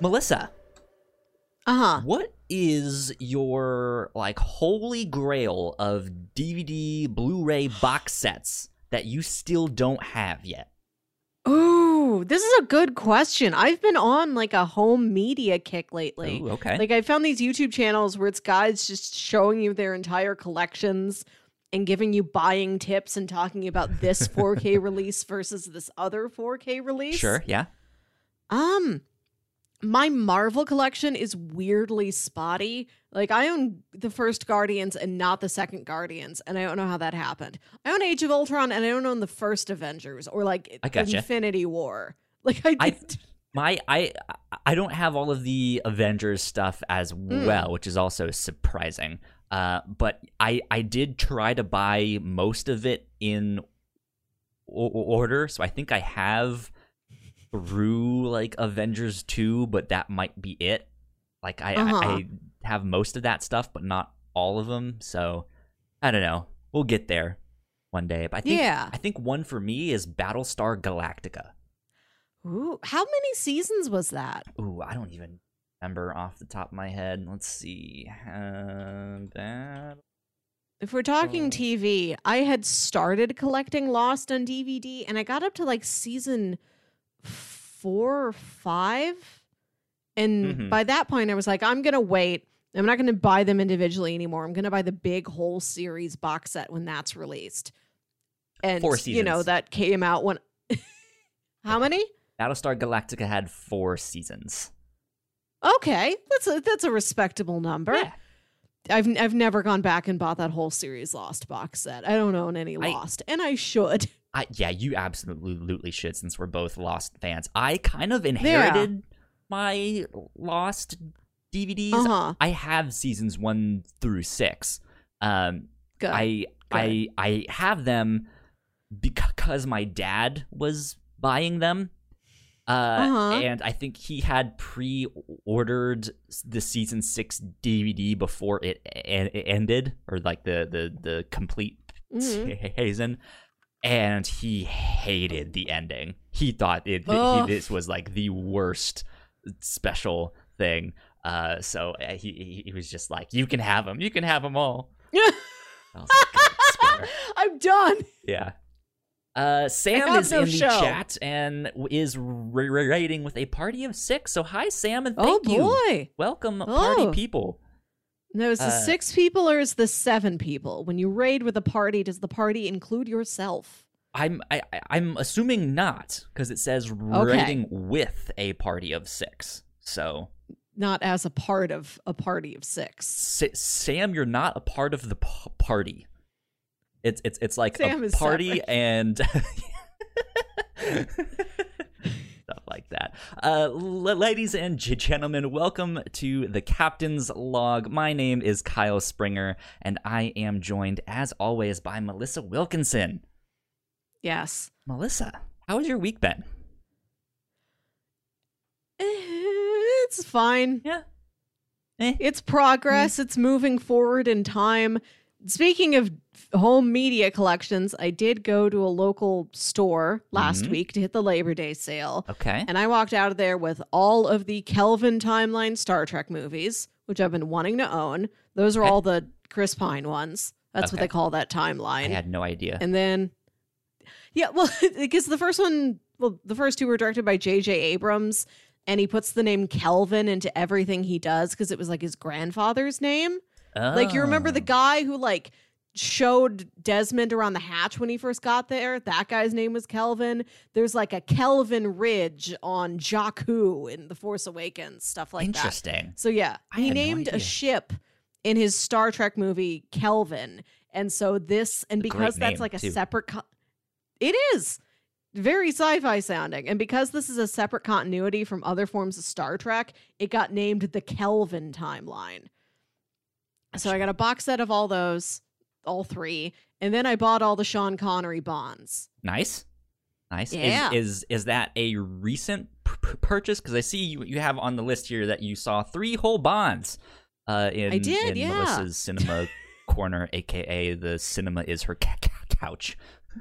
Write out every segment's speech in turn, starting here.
Melissa, Uh huh. what is your like holy grail of DVD, Blu-ray box sets that you still don't have yet? Ooh, this is a good question. I've been on like a home media kick lately. Ooh, okay. Like I found these YouTube channels where it's guys just showing you their entire collections and giving you buying tips and talking about this 4K release versus this other 4K release. sure, yeah. Um my Marvel collection is weirdly spotty. Like I own the first Guardians and not the second Guardians, and I don't know how that happened. I own Age of Ultron and I don't own the first Avengers or like I gotcha. Infinity War. Like I, I my I I don't have all of the Avengers stuff as Hmm. well, which is also surprising. Uh, but I I did try to buy most of it in o- order, so I think I have through like Avengers two, but that might be it. Like I Uh-huh. I, I have most of that stuff, but not all of them. So I don't know. We'll get there one day. But I think Yeah. I think one for me is Battlestar Galactica. Ooh, how many seasons was that? Ooh, I don't even remember off the top of my head. Let's see. Uh, that... If we're talking Oh. TV, I had started collecting Lost on DVD and I got up to like season four or five. And Mhm. by that point, I was like, I'm going to wait. I'm not going to buy them individually anymore. I'm going to buy the big whole series box set when that's released. And, Four you know, that came out when. How many? Battlestar Galactica had four seasons. Okay, that's a that's a respectable number. Yeah. I've I've never gone back and bought that whole series Lost box set. I don't own any I- Lost, and I should. I, yeah, you absolutely should since we're both Lost fans. I kind of inherited my Lost DVDs. Uh huh. I have seasons one through six. Um, Good. I I I have them because my dad was buying them. Uh, Uh-huh. and I think he had pre-ordered the season six DVD before it, it ended, or like the the the complete Mhm. season. And he hated the ending. He thought it, he, this was like the worst special thing. Uh, so uh, he he- was just like, "You can have them. You can have them all." Yeah. Like, I'm done. Yeah. Uh, Sam is no in the chat and is ra- ra- rating with a party of six. So hi, Sam, and Oh thank you. boy. Welcome, party Oh. people. No, is the Uh, six people or is the seven people? When you raid with a party, does the party include yourself? I'm I, I'm assuming not because it says raiding with a party of six. So Not as a part of a party of six. Sa- Sam, you're not a part of the p- party. It's it's it's like Sam a party separate. and stuff like that. Uh, ladies and gentlemen, welcome to the Captain's Log. My name is Kyle Springer, and I am joined, as always, by Melissa Wilkinson. Yes. Melissa, how has your week been? It's fine. Yeah. Eh. It's progress. It's moving forward in time. Speaking of home media collections, I did go to a local store last Mhm. week to hit the Labor Day sale. Okay. And I walked out of there with all of the Kelvin timeline Star Trek movies, which I've been wanting to own. Those are Okay. all the Chris Pine ones. That's what they call that timeline. I had no idea. And then, yeah, well, because the first one, well, the first two were directed by J.J. Abrams, and he puts the name Kelvin into everything he does because it was like his grandfather's name. Like, you remember the Oh. guy who, like, showed Desmond around the hatch when he first got there? That guy's name was Kelvin. There's like a Kelvin Ridge on Jakku in The Force Awakens, stuff like that. Interesting. So yeah, I he had no named a ship in his Star Trek movie Kelvin, and so this and because that's like a too. separate, co- it is very sci-fi sounding, and because this is a separate continuity from other forms of Star Trek, it got named the Kelvin timeline. So I got a box set of all those, all three, and then I bought all the Sean Connery bonds. Nice, nice. Yeah. Is is, is that a recent p- purchase? Because I see you, you have on the list here that you saw three whole bonds. Uh, in I did, in yeah. Melissa's cinema corner, aka the cinema is her ca- ca- couch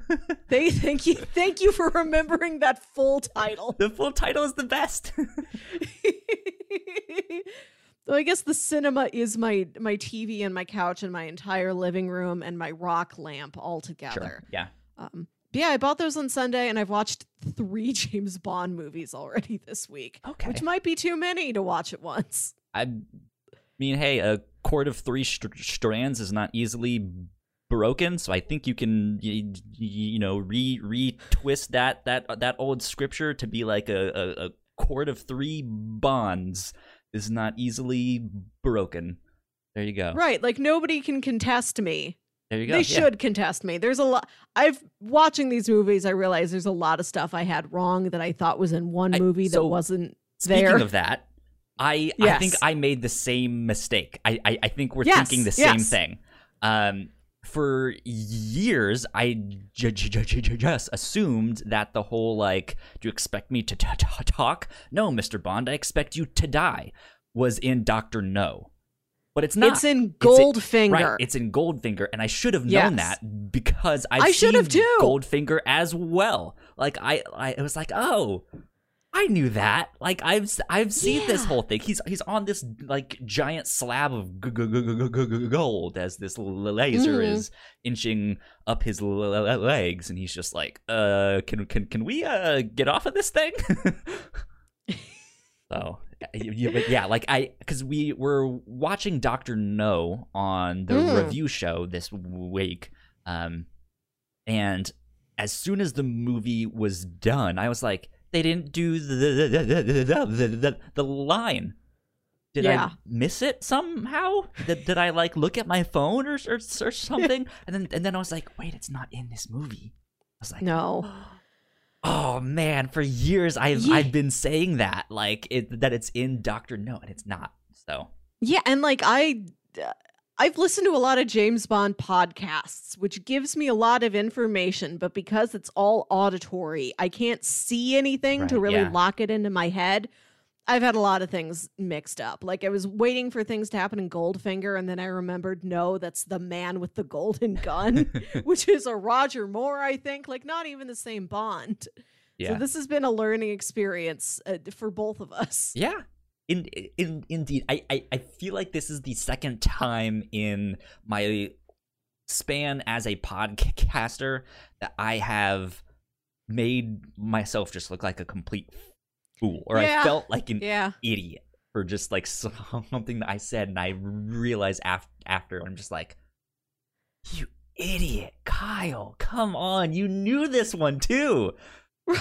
they thank you thank you for remembering that full title. the full title is the best. so I guess the cinema is my my TV and my couch and my entire living room and my rock lamp all together. sure. Yeah. Um, yeah, I bought those on Sunday and I've watched three James Bond movies already this week, Okay. which might be too many to watch at once. I mean, hey, a cord of three str- strands is not easily broken, so I think you can, you, you know, re retwist that that that old scripture to be like a, a, a cord of three bonds is not easily broken. There you go. Right, like nobody can contest me. There you go. They Yeah. should contest me. There's a lot. I've watching these movies. I realize there's a lot of stuff I had wrong that I thought was in one I- movie so, that wasn't Speaking there. of that, I I think I made the same mistake. I I, I think we're Yes, thinking the same thing. Um, for years, I j- j- j- j- just assumed that the whole like, do you expect me to t- t- talk? No, Mister Bond, I expect you to die. Was in Doctor No, but it's not. it's in in- Goldfinger. Right, it's in Goldfinger, and I should have Yes. known that because I've I should have too. Goldfinger as well. Like I, I it was like, oh, I knew that. Like I've I've seen this whole thing. He's he's on this like giant slab of g- g- g- gold as this l- laser Mhm. is inching up his l- l- legs, and he's just like, uh, can can can we uh get off of this thing? so yeah, but yeah, like I because we were watching Doctor No on the Mm. review show this week, um, and as soon as the movie was done, I was like, they didn't do the the the the, line. Did Yeah. I miss it somehow? Did, did I like look at my phone or or, or something? and then and then I was like, wait, it's not in this movie. I was like, no. Oh man, for years I've Yeah. I've been saying that like it that it's in Doctor No and it's not. So Yeah, and like I uh, I've listened to a lot of James Bond podcasts, which gives me a lot of information, but because it's all auditory, I can't see anything to really yeah. lock it into my head. I've had a lot of things mixed up. Like I was waiting for things to happen in Goldfinger, and then I remembered, no, that's the man with the golden gun, which is a Roger Moore, I think. Like not even the same Bond. yeah, So this has been a learning experience uh, for both of us. yeah. In, in indeed, I, I I feel like this is the second time in my span as a podcaster that I have made myself just look like a complete fool, or Yeah. I felt like an Yeah. idiot for just like something that I said, and I realized af- after I'm just like, you idiot, Kyle, come on, you knew this one too.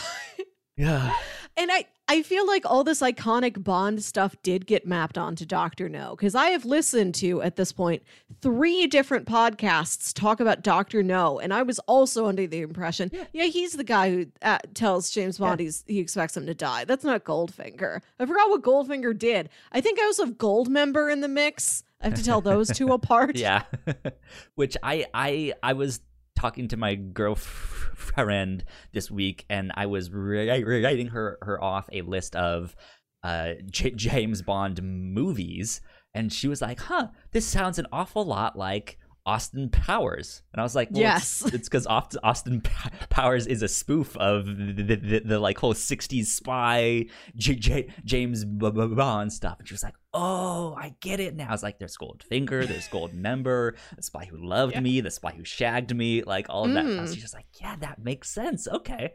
Yeah, And I, I feel like all this iconic Bond stuff did get mapped onto Doctor No because I have listened to at this point three different podcasts talk about Doctor No, and I was also under the impression, yeah, he's the guy who uh, tells James Bond he's, he expects him to die. That's not Goldfinger. I forgot what Goldfinger did. I think I also have Goldmember in the mix. I have to tell those two apart. yeah. Which I I I was talking to my girlfriend this week, and I was ri- writing her her off a list of uh J- James Bond movies, and she was like, "Huh, this sounds an awful lot like." Austin Powers, and I was like, well, Yes. it's- because Austin, Powers is a spoof of the, the, the, the like whole '60s spy J- J- James Bond stuff." And she was like, "Oh, I get it now." It's like, "There's gold finger, there's Gold Member, the spy who loved Yeah. me, the spy who shagged me, like all of that." Mm. stuff. She's just like, "Yeah, that makes sense. Okay."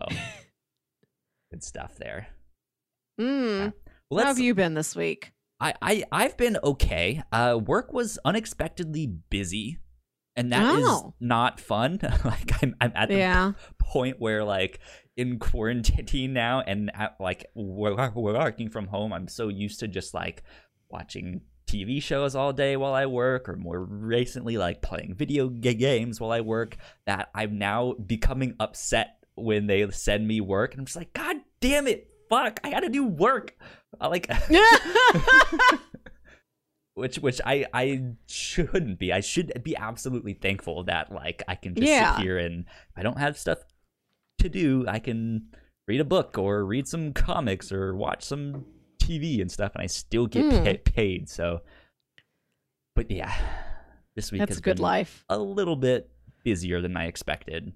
Oh, good stuff there. Mm. Well, How have you been this week? I, I I've been okay. Uh, work was unexpectedly busy, and that is Oh. not fun. like I'm I'm at the Yeah. point where like in quarantine now, and at, like we're, we're working from home. I'm so used to just like watching TV shows all day while I work, or more recently like playing video ga- games while I work. That I'm now becoming upset when they send me work, and I'm just like, God damn it, fuck! I got to do work. I like. which which I I shouldn't be. I should be absolutely thankful that like I can just Yeah. sit here and if I don't have stuff to do, I can read a book or read some comics or watch some TV and stuff, and I still get Mm. pa- paid. So, but yeah, this week That's has a good been life. a little bit busier than I expected,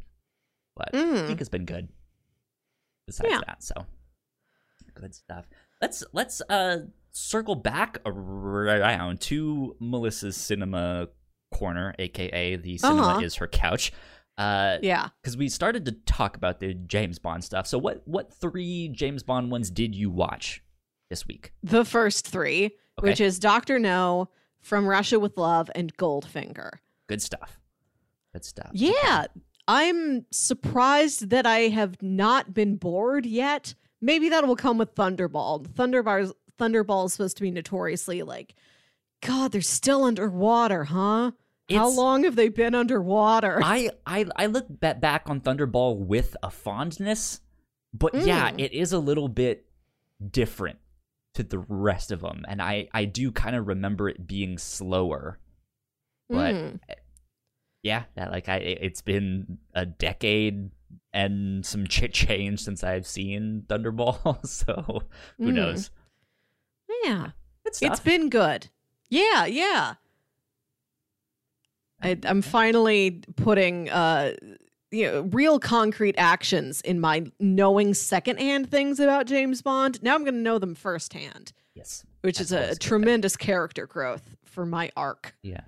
but I Mm. think it's been good. Besides Yeah. that, so good stuff. Let's let's uh circle back around to Melissa's cinema corner, aka the cinema Uh-huh. is her couch. Uh, Yeah. because we started to talk about the James Bond stuff. So what what three James Bond ones did you watch this week? The first three, Okay. which is Doctor No, From Russia with Love, and Goldfinger. Good stuff. Good stuff. Yeah, I'm surprised that I have not been bored yet. Maybe that will come with Thunderball. Thunderball Thunderball is supposed to be notoriously like, God, they're still underwater, huh? How long have they been underwater? I I I look back on Thunderball with a fondness, but yeah, Mm. it is a little bit different to the rest of them, and I I do kind of remember it being slower. But Mm. yeah, that like I it- it's been a decade and some ch- change since I've seen Thunderball, so who Mm. knows? Yeah, it's been good. Yeah, yeah. I, I'm finally putting uh, you know, real concrete actions in my knowing secondhand things about James Bond. Now I'm going to know them firsthand, yes. which is a a good thing. tremendous character growth for my arc. Yeah.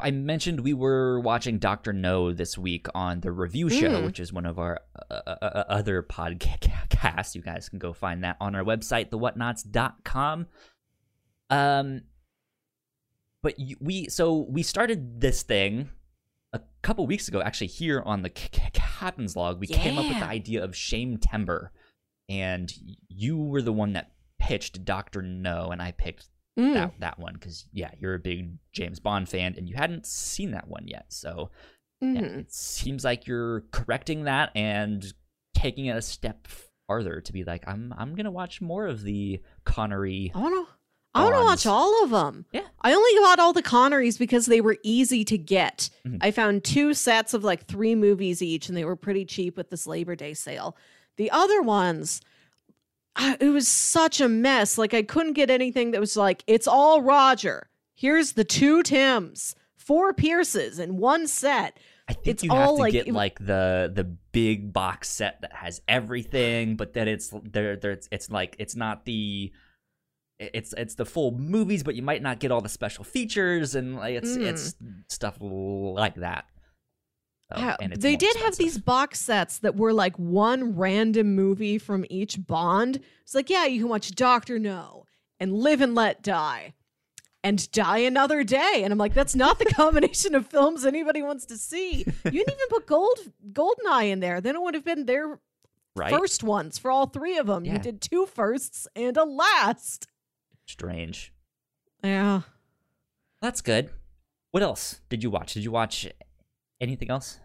I mentioned we were watching Doctor No this week on the review show, Mm. which is one of our uh, uh, uh, other podcasts. You guys can go find that on our website, thewhatnauts.com. Um, but you, we so we started this thing a couple weeks ago, actually here on the Captain's Log. We came up with the idea of Shame Timber, and you were the one that pitched Doctor No, and I picked Mm. that that one because yeah, you're a big James Bond fan and you hadn't seen that one yet. So yeah, Mhm. it seems like you're correcting that and taking it a step farther to be like, I'm I'm gonna watch more of the Connery. I want to. I want to watch all of them. Yeah. I only got all the Connerys because they were easy to get. Mhm. I found two sets of like three movies each, and they were pretty cheap with this Labor Day sale. The other ones, it was such a mess. Like I couldn't get anything that was like, it's all Roger. Here's the two Tims, four Pierces in one set. I think it's you have all, to like, get like the the big box set that has everything, but then it's there. There it's, it's like it's not the. It's it's the full movies, but you might not get all the special features, and like it's Mm. it's stuff like that. So, How- Oh, and it's they did have these box sets that were like one random movie from each Bond. It's like, yeah, you can watch Doctor No and Live and Let Die and Die Another Day. And I'm like, that's not the combination of films anybody wants to see. You didn't even put Gold Goldeneye in there. Then it would have been their right. first ones for all three of them. Yeah. You did two firsts and a last. Strange. Yeah. That's good. What else did you watch? Did you watch anything else?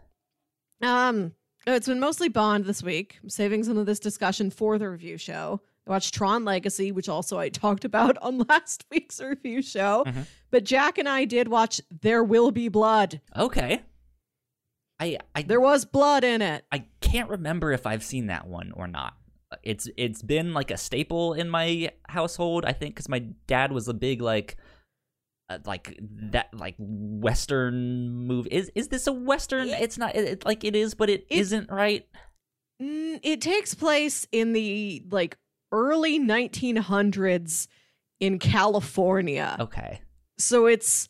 Um, it's been mostly Bond this week. I'm saving some of this discussion for the review show. I watched Tron Legacy, which also I talked about on last week's review show. Mhm. But Jack and I did watch There Will Be Blood. Okay. I I There was blood in it. I can't remember if I've seen that one or not. It's it's been like a staple in my household, I think, because my dad was a big like, uh, like that like Western movie. Is is this a Western? Yeah. It's not. It, it- like it is, but it It- isn't right. Mm, it takes place in the like early 1900s in California. Okay. So it's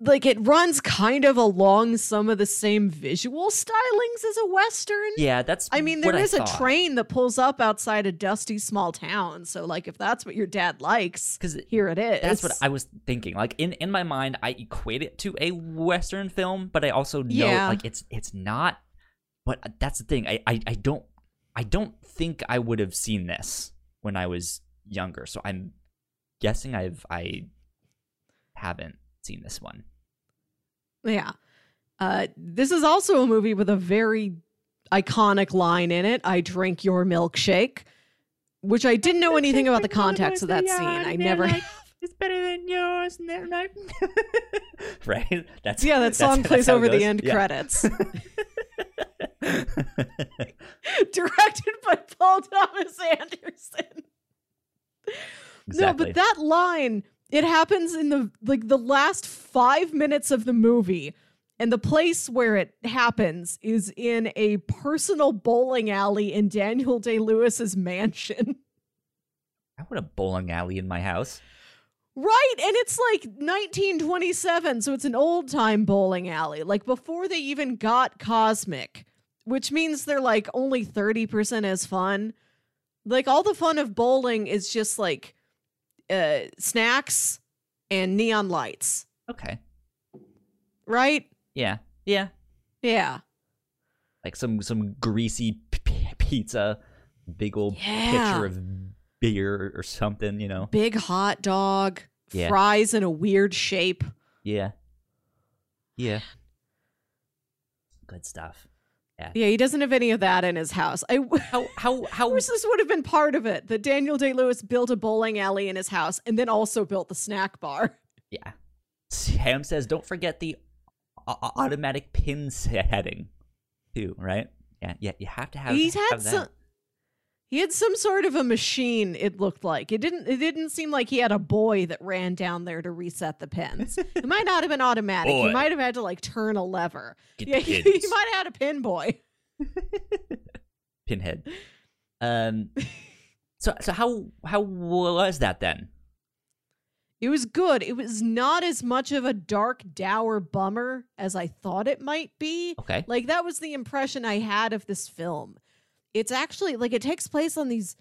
like it runs kind of along some of the same visual stylings as a western. Yeah, that's. I mean, there I a thought. train that pulls up outside a dusty small town. So, like, if that's what your dad likes, because here it is. That's what I was thinking. Like in in my mind, I equate it to a western film, but I also know Yeah. like it's it's not. But that's the thing. I, I I don't I don't think I would have seen this when I was younger. So I'm guessing I've I haven't seen this one. Yeah. Uh, this is also a movie with a very iconic line in it I drink your milkshake, which I didn't know anything about the context of that scene. I never. It's better than yours. right? That's yeah, that song that's plays how over the end Yeah. credits. Directed by Paul Thomas Anderson. No, but that line, it happens in the like the last five minutes of the movie And the place where it happens is in a personal bowling alley in Daniel Day Lewis's mansion. I want a bowling alley in my house. Right, and it's like 1927, so it's an old time bowling alley, like before they even got cosmic, which means they're like only 30% as fun. Like all the fun of bowling is just like uh snacks and neon lights, Okay. right? Yeah. Yeah. Yeah. Like some some greasy p- p- pizza, big old Yeah. pitcher of beer or something, you know. Big hot dog, Yeah. fries in a weird shape. Yeah. Yeah. Good stuff. Yeah, he doesn't have any of that in his house. I How how how wish this would have been part of it. That Daniel Day Lewis built a bowling alley in his house and then also built the snack bar. Yeah. Sam says, don't forget the automatic pin setting, too. Right? Yeah. Yeah. You have to have. He's had have that. some. He had some sort of a machine. It looked like it didn't. It didn't seem like he had a boy that ran down there to reset the pins. it might not have been automatic. Boy. He might have had to like turn a lever. Get yeah, he, he might have had a pin boy. Pinhead. Um. So so how how was that then? It was good. It was not as much of a dark, dour bummer as I thought it might be. Okay. Like that was the impression I had of this film. It's actually like it takes place on these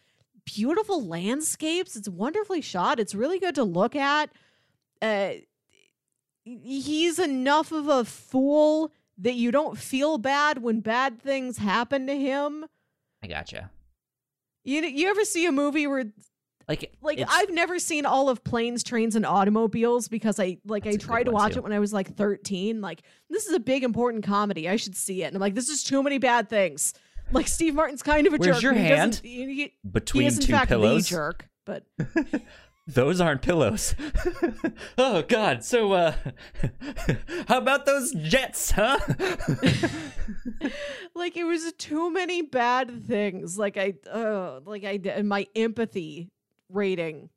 beautiful landscapes. It's wonderfully shot. It's really good to look at. Uh he's enough of a fool that you don't feel bad when bad things happen to him. I gotcha. You you ever see a movie where Like like I've never seen all of planes, trains, and automobiles because I like I tried to watch too. it when I was like 13. Like this is a big important comedy. I should see it. And I'm like, this is too many bad things. Like Steve Martin's kind of a Where's jerk. your he hand? He, he, he between is in two fact pillows. the jerk, but Those aren't pillows. oh God! So, uh, how about those jets, huh? like it was too many bad things. Like I, uh, like I, and my empathy rating.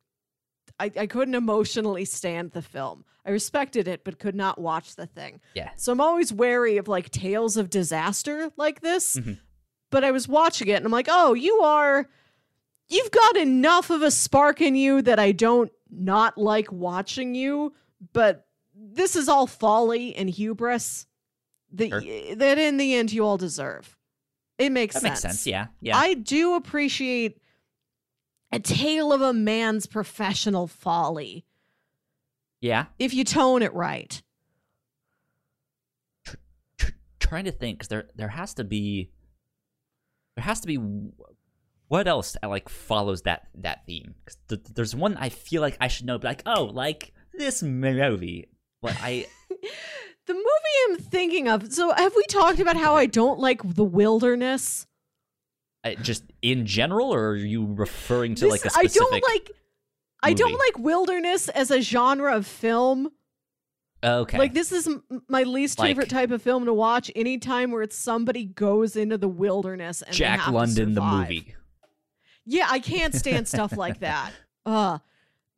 I, I couldn't emotionally stand the film. I respected it, but could not watch the thing. yeah. So I'm always wary of like tales of disaster like this. Mhm. But I was watching it and I'm like, oh, you are, you've got enough of a spark in you that I don't not like watching you. But this is all folly and hubris that, Sure. that in the end you all deserve. It makes That sense. makes sense. Yeah. Yeah. I do appreciate a tale of a man's professional folly yeah. if you tone it right. Tr- trying to think, 'cause there there has to be, there has to be, what else uh, like follows that that theme? 'Cause th- there's one I feel like I should know, but like, oh, like this movie. But I, The movie I'm thinking of. So, have we talked about how I don't like the wilderness? I just in general, or are you referring to This- like a specific? I don't like. I don't like wilderness as a genre of film. Okay. Like this is m- my least Like- favorite type of film to watch. Anytime where it's somebody goes into the wilderness and Jack London, the movie. Yeah, I can't stand stuff like that. Uh,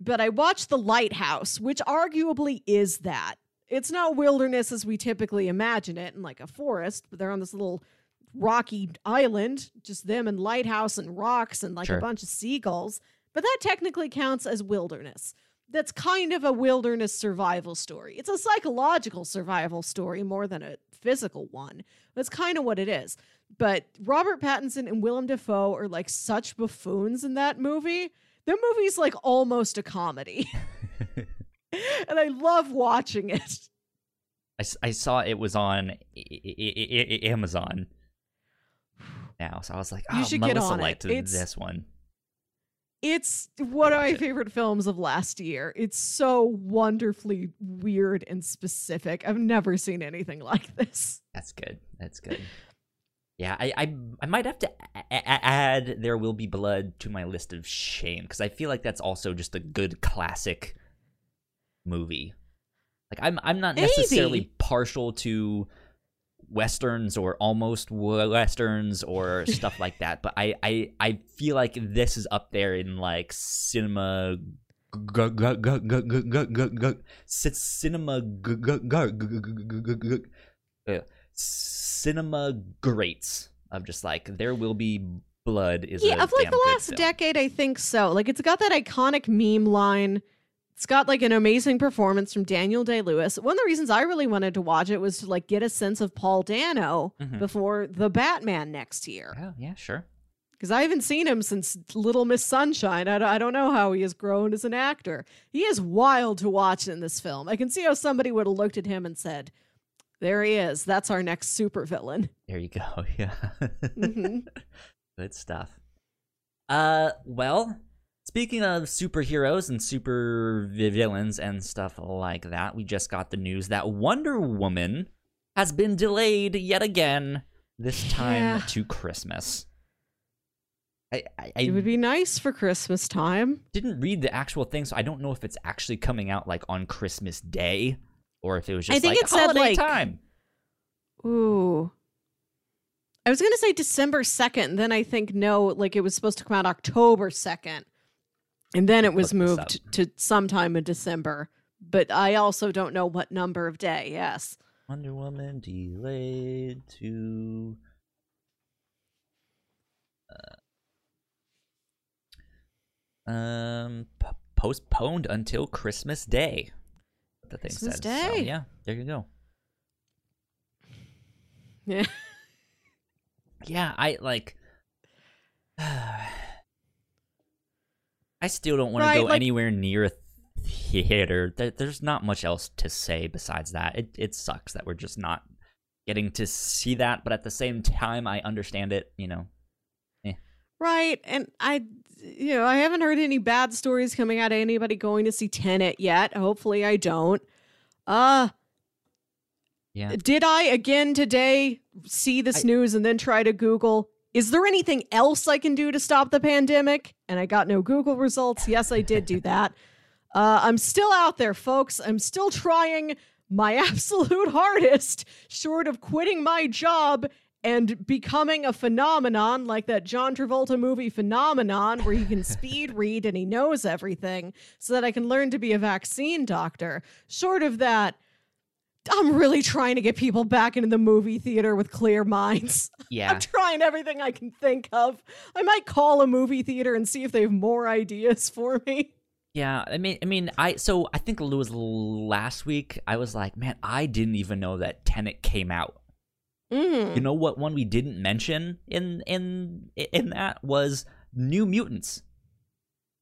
but I watched The Lighthouse, which arguably is that. It's not wilderness as we typically imagine it, in like a forest, but they're on this little rocky island, just them and lighthouse and rocks and like Sure. a bunch of seagulls. But that technically counts as wilderness. That's kind of a wilderness survival story. It's a psychological survival story more than a physical one. That's kind of what it is. But Robert Pattinson and Willem Dafoe are like such buffoons in that movie. The movie's like almost a comedy. and I love watching it. I, I saw it was on I- I- I- Amazon now, so I was like, oh, You should get Melissa on it. liked It's- this one. It's one of my favorite films of last year. It's so wonderfully weird and specific. I've never seen anything like this. That's good. That's good. Yeah, I I, I might have to a- a- add "There Will Be Blood" to my list of shame because I feel like that's also just a good classic movie. Like I'm I'm not necessarily Maybe. partial to westerns or almost westerns or stuff like that. But I, I I feel like this is up there in like cinema. Cinema cinema greats of just like there will be blood is yeah of like the last decade I think so like it's got that iconic meme line it's got like an amazing performance from Daniel Day Lewis. One of the reasons I really wanted to watch it was to like get a sense of Paul Dano Mhm. before the Batman next year. Oh yeah, sure. Because I haven't seen him since Little Miss Sunshine. I, don't- I don't know how he has grown as an actor. He is wild to watch in this film. I can see how somebody would have looked at him and said, There he is. That's our next supervillain. There you go. Yeah. Mhm. Good stuff. Uh, well, speaking of superheroes and super villains and stuff like that, we just got the news that Wonder Woman has been delayed yet again. This time Yeah. to Christmas. I, I, I It would be nice for Christmas time. didn't read the actual thing, so I don't know if it's actually coming out like on Christmas Day or if it was just I think like it said, holiday like, time. Ooh. I was going to say December 2nd. Then I think no, like it was supposed to come out October 2nd. And then it was moved to sometime in December. But I also don't know what number of day. Yes. Wonder Woman delayed to. Uh, um, p- postponed until Christmas Day. The thing Christmas said. So, Day. yeah, there you go. Yeah. Yeah, I like. I still don't want Right, to go like- anywhere near a theater. There, there's not much else to say besides that. It it sucks that we're just not getting to see that, but at the same time, I understand it. You know, Right. And I, you know, I haven't heard any bad stories coming out of anybody going to see Tenet yet. Hopefully I don't. Uh, yeah. Did I again today see this I- news and then try to Google, is there anything else I can do to stop the pandemic? And I got no Google results. Yes, I did do that. Uh, I'm still out there, folks. I'm still trying my absolute hardest, short of quitting my job and becoming a phenomenon like that John Travolta movie Phenomenon, where he can speed read and he knows everything, so that I can learn to be a vaccine doctor. Short of that, I'm really trying to get people back into the movie theater with clear minds. Yeah. I'm trying everything I can think of. I might call a movie theater and see if they have more ideas for me. Yeah, I mean, I mean, I so I think it was last week. I was like, man, I didn't even know that Tenet came out. Mm. You know what? One we didn't mention in in in that was New Mutants.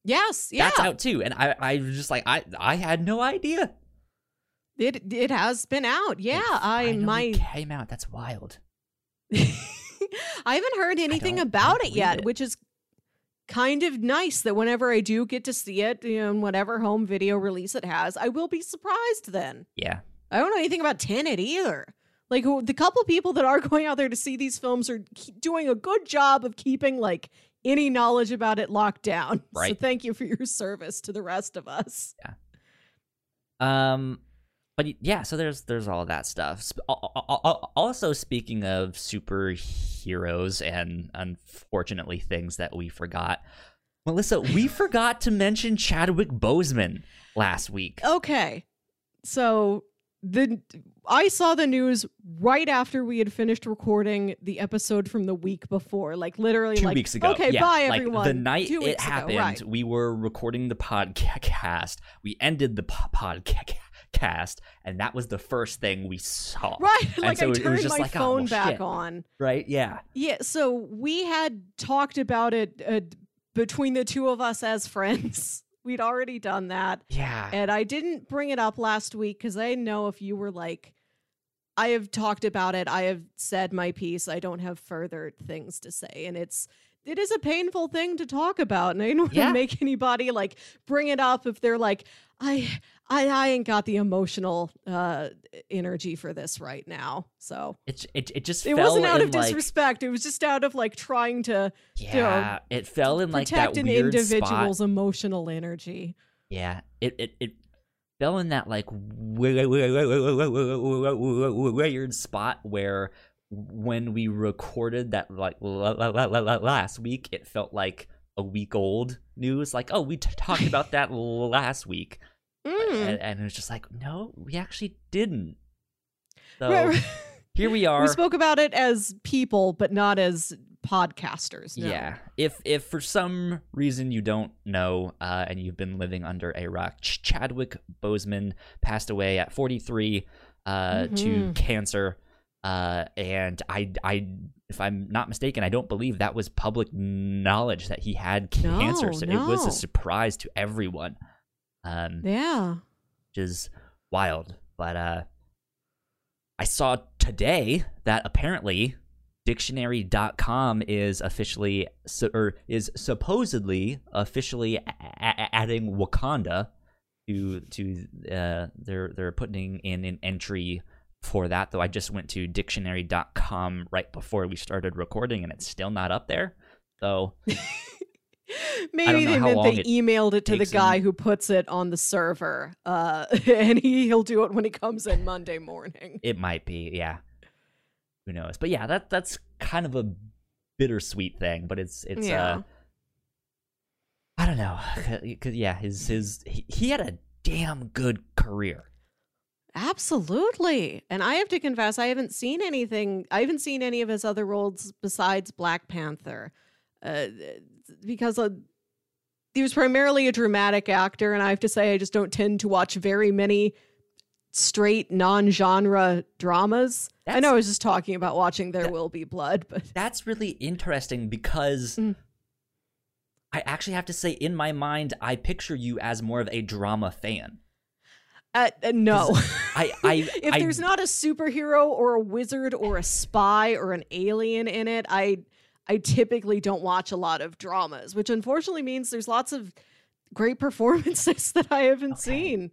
Yes, yeah. That's out too, and I I was just like I I had no idea. It it has been out. Yeah, I might came out. That's wild. I haven't heard anything about it yet, it. which is kind of nice that whenever I do get to see it, you know, in whatever home video release it has, I will be surprised then. Yeah, I don't know anything about Tenet either. Like the couple people that are going out there to see these films are doing a good job of keeping like any knowledge about it locked down. So Right. thank you for your service to the rest of us. Yeah. Um, but yeah, so there's there's all that stuff. Also, speaking of superheroes and unfortunately things that we forgot, Melissa, we forgot to mention Chadwick Boseman last week. Okay. So the I saw the news right after we had finished recording the episode from the week before, like literally Two like weeks ago. Okay, yeah, bye like everyone. the night Two it weeks ago, happened, right. we were recording the podcast. We ended the po- podcast, and that was the first thing we saw. Right, And like so I it was turned just my like, oh, phone well, back shit. on. Right? Yeah. Yeah, so we had talked about it uh, between the two of us as friends. We'd already done that. Yeah. And I didn't bring it up last week because I know if you were like, I have talked about it. I have said my piece. I don't have further things to say. And it's, it is a painful thing to talk about. And I don't want to make anybody like bring it up if they're like, I, I, I ain't got the emotional uh, energy for this right now. So It, it, it just it fell wasn't out of like, disrespect. It was just out of like trying to Yeah, it fell in like protect that an individual's spot. emotional energy. Yeah, it it it fell in that like weird, spot where when we recorded that like la- la- la- la- la- last week, it felt like a week old news. Like, oh, we t- talked about that last week, Mm. and, and it was just like, no, we actually didn't. So Right, right. here we are. We spoke about it as people, but not as podcasters. no. Yeah. If if for some reason you don't know uh, and you've been living under a rock, Ch- Chadwick Boseman passed away at 43 uh, to Mhm. cancer. Uh, and I, I, if I'm not mistaken, I don't believe that was public knowledge that he had cancer. No, so it was a surprise to everyone, um, Yeah. which is wild. But uh, I saw today that apparently dictionary.com is officially or is supposedly officially a- a- adding Wakanda to to uh they're they're putting in an entry for that though I just went to dictionary.com right before we started recording and it's still not up there. So Maybe they meant they emailed it to the guy him- who puts it on the server, uh, and he, he'll do it when he comes in Monday morning. it might be, yeah. Who knows? But yeah, that that's kind of a bittersweet thing, but it's it's Yeah. uh I don't know. 'Cause, yeah, his his he, he had a damn good career. Absolutely. And I have to confess, I haven't seen anything, I haven't seen any of his other roles besides Black Panther. Uh, because uh, he was primarily a dramatic actor. And I have to say, I just don't tend to watch very many straight non genre dramas. I know I was just talking about watching There That- Will Be Blood, but That's really interesting because Mm. I actually have to say in my mind I picture you as more of a drama fan. uh, uh, no. I I if I, there's not a superhero or a wizard or a spy or an alien in it, I I typically don't watch a lot of dramas, which unfortunately means there's lots of great performances that I haven't Okay. seen.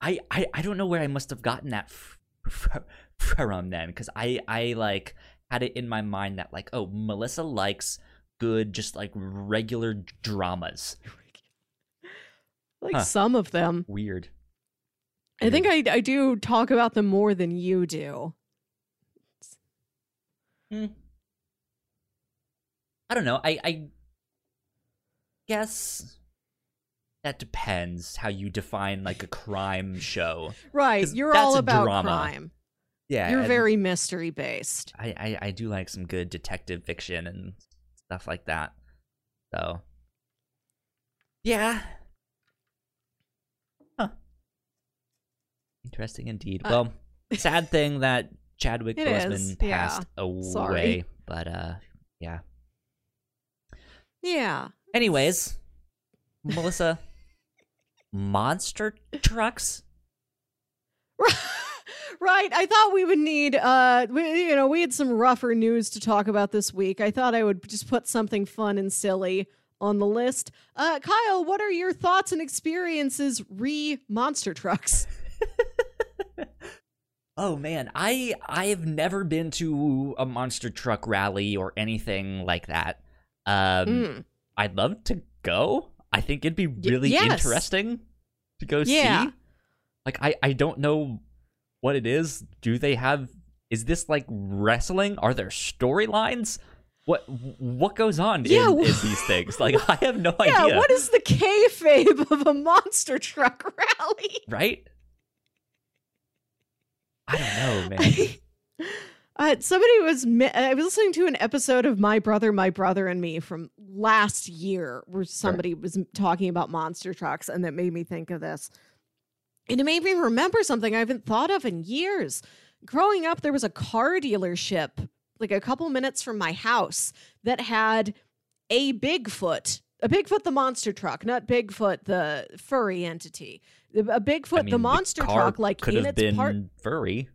I, I I don't know where I must have gotten that f- f- from then because I I like had it in my mind that like oh Melissa likes good just like regular dramas. Like Huh. some of them. Weird. I think I I do talk about them more than you do. Hmm. I don't know. I I guess that depends how you define like a crime show. Right. You're all about drama. crime. Yeah, You're very mystery based. I, I I do like some good detective fiction and stuff like that. So yeah. Huh. Interesting indeed. Uh, well, sad thing that Chadwick Boseman is, yeah. passed away, Sorry. but uh yeah. Yeah. Anyways, Melissa monster trucks? right. I thought we would need uh we, you know, we had some rougher news to talk about this week. I thought I would just put something fun and silly on the list. Uh Kyle, what are your thoughts and experiences re monster trucks? Oh man, I I have never been to a monster truck rally or anything like that. Um Mm. I'd love to go. I think it'd be really yes. interesting to go Yeah. see. Like I I don't know what it is. Do they have is this like wrestling? Are there storylines? What what goes on Yeah, in, in these things? Like I have no Yeah, idea. what is the kayfabe of a monster truck rally? right? I don't know, man. Uh, somebody was mi- I was listening to an episode of My Brother, My Brother and Me from last year, where somebody was talking about monster trucks, and that made me think of this. And it made me remember something I haven't thought of in years. Growing up, there was a car dealership like a couple minutes from my house that had a Bigfoot, a Bigfoot the monster truck, not Bigfoot the furry entity. A Bigfoot I mean, the monster car truck, like could in have its been part. furry.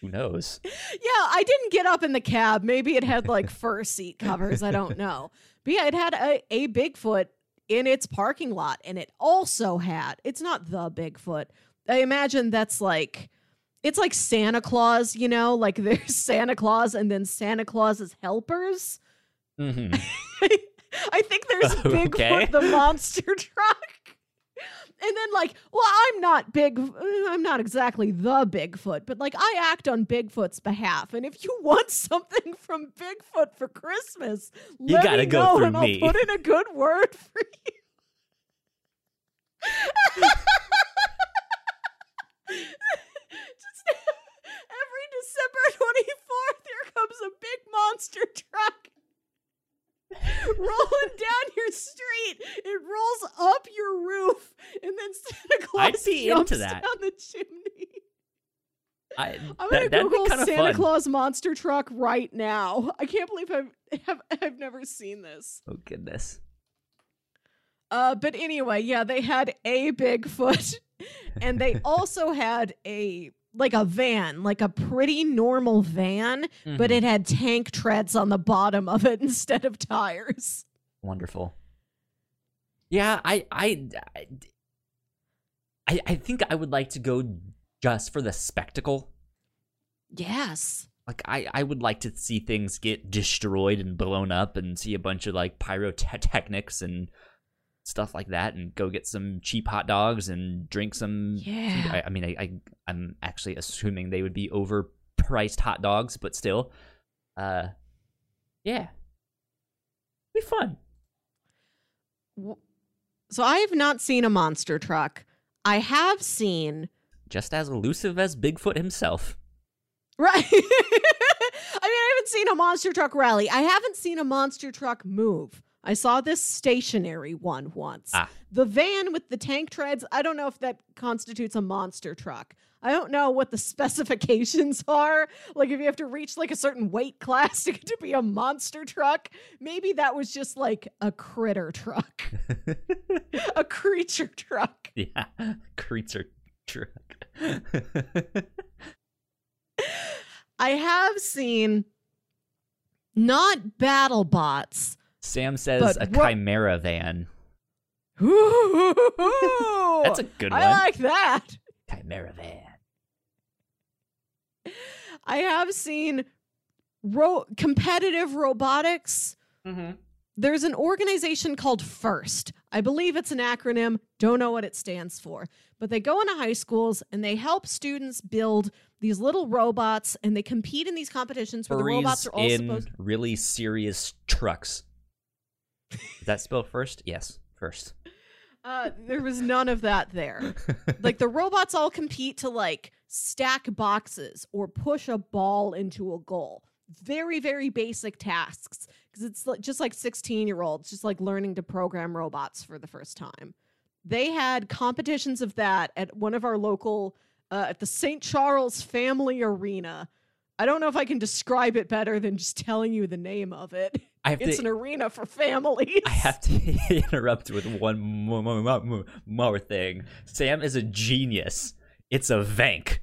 Who knows? Yeah, I didn't get up in the cab. Maybe it had like fur seat covers. I don't know. But yeah, it had a, a Bigfoot in its parking lot. And it also had, it's not the Bigfoot. I imagine that's like, it's like Santa Claus, you know, like there's Santa Claus and then Santa Claus's helpers. hmm I think there's Okay. Bigfoot the monster truck and then like well i'm not big i'm not exactly the bigfoot but like i act on bigfoot's behalf. And if you want something from bigfoot for christmas you let me go know and me. i'll put in a good word for you. Just every december 24th here comes a big monster truck rolling down your street. It rolls up your roof, and then Santa Claus I'd be jumps into that. down the chimney. I, am gonna that, Google Santa fun. Claus monster truck right now. I can't believe I've have, I've never seen this. Oh goodness. Uh, but anyway, yeah, they had a Bigfoot, and they also had a like a van, like a pretty normal van, but Mhm. it had tank treads on the bottom of it instead of tires. wonderful. Yeah, I, I, I, I think I would like to go just for the spectacle. Yes. Like I, I would like to see things get destroyed and blown up, and see a bunch of like pyrotechnics and stuff like that, and go get some cheap hot dogs and drink some. Yeah. I, I mean, I, I, I'm actually assuming they would be overpriced hot dogs, but still, uh, yeah, be fun. So I have not seen a monster truck. I have seen Just as elusive as Bigfoot himself. Right. I mean, I haven't seen a monster truck rally. I haven't seen a monster truck move. I saw this stationary one once. Ah. The van with the tank treads, I don't know if that constitutes a monster truck. I don't know what the specifications are. Like if you have to reach like a certain weight class to, to be a monster truck, maybe that was just like a critter truck, a creature truck. yeah, creature truck. I have seen not battle bots. Sam says But a what- chimera van. That's That's a good one. I like that. chimera van. I have seen ro- competitive robotics. Mm-hmm. There's an organization called FIRST. I believe it's an acronym. Don't know what it stands for. But they go into high schools and they help students build these little robots and they compete in these competitions where the robots are all in supposed really serious trucks. Is that spelled first? Yes, first. uh there was none of that there. like the robots all compete to like stack boxes or push a ball into a goal very very basic tasks because it's like, just like 16 year olds just like learning to program robots for the first time they had competitions of that at one of our local uh, at the st charles family arena i don't know if i can describe it better than just telling you the name of it it's to. an arena for families I have to interrupt with one more, more, thing. Sam is a genius. It's a Vank.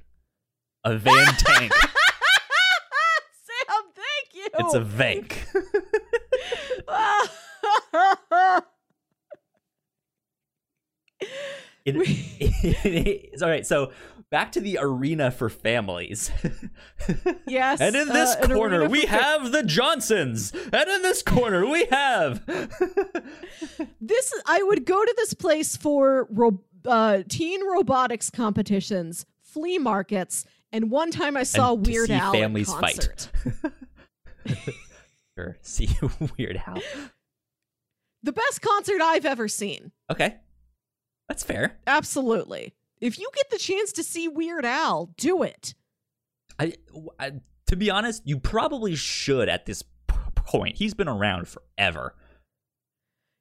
A van tank. sam thank you It's a Vank. It, it's all right. So back to the arena for families. yes. and in uh, this an corner, we fa- have the Johnsons. And in this corner, we have. this. I would go to this place for ro- uh, teen robotics competitions, flea markets, and one time I saw And Weird see Al families fight. concert. sure. See Weird Al. The best concert I've ever seen. Okay. That's fair. Absolutely. If you get the chance to see Weird Al, do it. I, I to be honest, you probably should at this p- point. He's been around forever.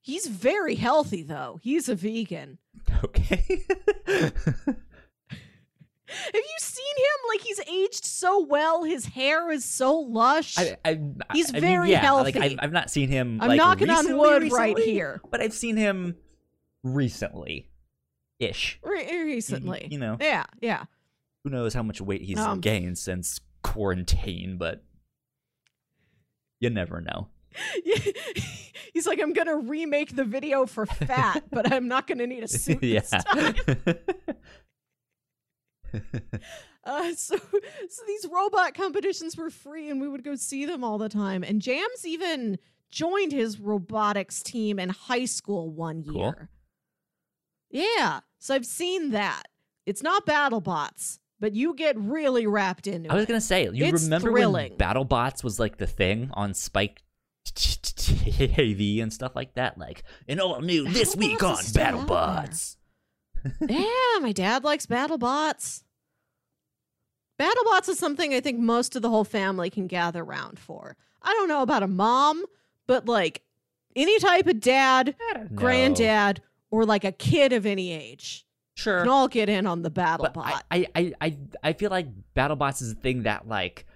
He's very healthy though. He's a vegan. Okay. Have you seen him? Like he's aged so well. His hair is so lush. I, I, He's I mean, very yeah, Like healthy. I've, I've not seen him. I'm like, knocking on recently, wood right here. but I've seen him recently, ish. Re- recently. You know, Yeah, yeah. who knows how much weight he's Um, gained since quarantine, but you never know. He's like, I'm gonna remake the video for fat, but I'm not gonna need a suit yeah. this time. Uh, so, so these robot competitions were free, and we would go see them all the time. And Jams even joined his robotics team in high school one Cool. Yeah, so I've seen that. It's not BattleBots, but you get really wrapped into it. I was gonna say, you It's remember thrilling. when BattleBots was like the thing on Spike TV and stuff like that? Like an all new this week on BattleBots. yeah, my dad likes BattleBots. BattleBots is something I think most of the whole family can gather around for. I don't know about a mom, but like any type of dad, granddad, or like a kid of any age. Sure. can all get in on the battle bot. I, I, I, I, feel like BattleBots is a thing that like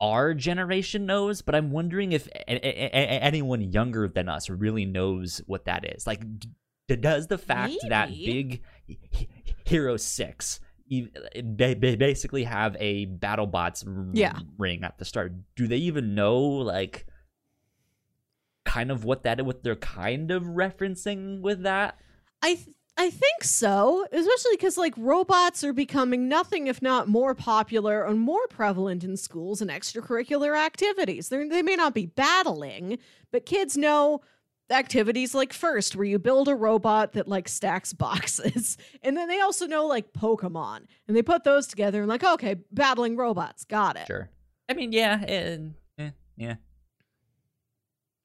our generation knows, but I'm wondering if a- a- a- anyone younger than us really knows what that is. Like, d- does the fact that Big Hero Six ba- basically have a BattleBots Yeah. ring at the start? Do they even know like? Kind of what that what they're kind of referencing with that? I th- I think so, especially because like robots are becoming nothing if not more popular and more prevalent in schools and extracurricular activities. They're, they may not be battling, but kids know activities like first where you build a robot that like stacks boxes. And then they also know like pokemon and they put those together and like okay battling robots got it. Sure. I mean yeah and eh, yeah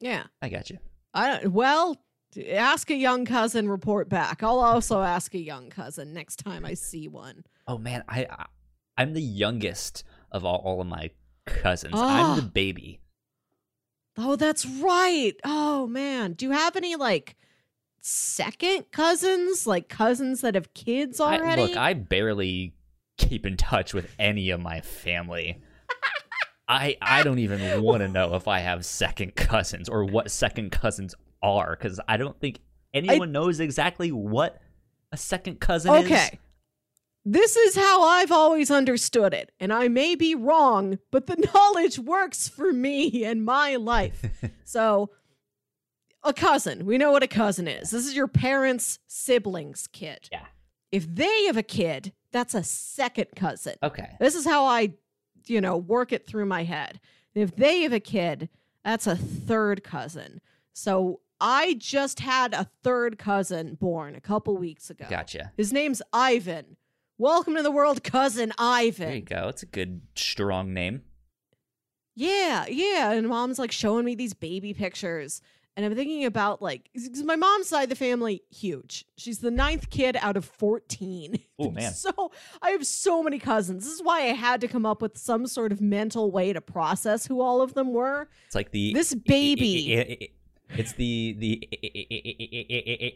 yeah i got you I don't, well, ask a young cousin, report back. I'll also ask a young cousin next time I see one. Oh man, I, I I'm the youngest of all, all of my cousins. I'm the Ah. baby. Oh, that's right. Oh man, do you have any like second cousins, like cousins that have kids I, already? look, I barely keep in touch with any of my family. I I don't even want to know if I have second cousins or what second cousins are because I don't think anyone knows exactly what a second cousin is. okay. This is how I've always understood it, and I may be wrong, but the knowledge works for me and my life. So, a cousin, we know what a cousin is. This is your parents' siblings' kid. Yeah. If they have a kid, that's a second cousin. Okay. This is how I, you know, work it through my head. If they have a kid, that's a third cousin. So I just had a third cousin born a couple weeks ago. Gotcha. His name's Ivan. Welcome to the world, cousin Ivan. There you go. It's a good strong name. Yeah, yeah. And mom's like showing me these baby pictures. And I'm thinking about like, 'cause my mom's side of the family, huge. She's the ninth kid out of 14. Oh man. So I have so many cousins. This is why I had to come up with some sort of mental way to process who all of them were. It's like the This baby. It's the the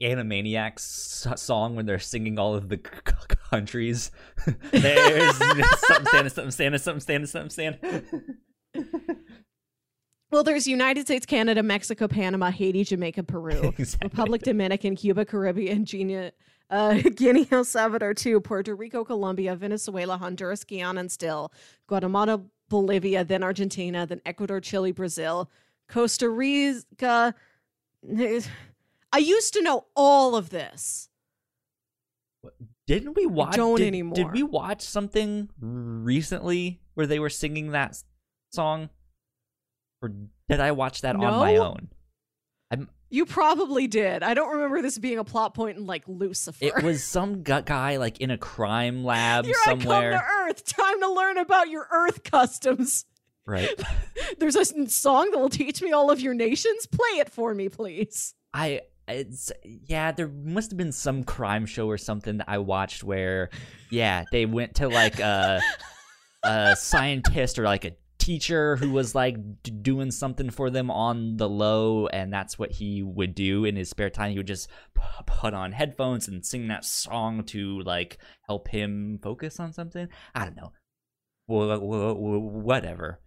Animaniacs song when they're singing all of the c- c- countries. There's something standing, something standing, something standing, something standing. Well, there's United States, Canada, Mexico, Panama, Haiti, Jamaica, Peru, Exactly. Republic Dominican, Cuba, Caribbean, Guinea, uh, Guinea, El Salvador, too, Puerto Rico, Colombia, Venezuela, Honduras, Guyana, and still Guatemala, Bolivia, then Argentina, then Ecuador, Chile, Brazil, Costa Rica. I used to know all of this. Didn't we watch? I don't did, anymore. Did we watch something recently where they were singing that song, or did I watch that on my No. own? You probably did. I don't remember this being a plot point in like Lucifer. It was some gu- guy like in a crime lab Here somewhere, I come to Earth. Time to learn about your Earth customs. right? There's a song that will teach me all of your nations. Play it for me, please. I it's yeah, there must have been some crime show or something that I watched where yeah, they went to like a a scientist or like a teacher who was like d- doing something for them on the low and that's what he would do in his spare time. He would just p- put on headphones and sing that song to like help him focus on something. I don't know. Wha- wha- wha- whatever.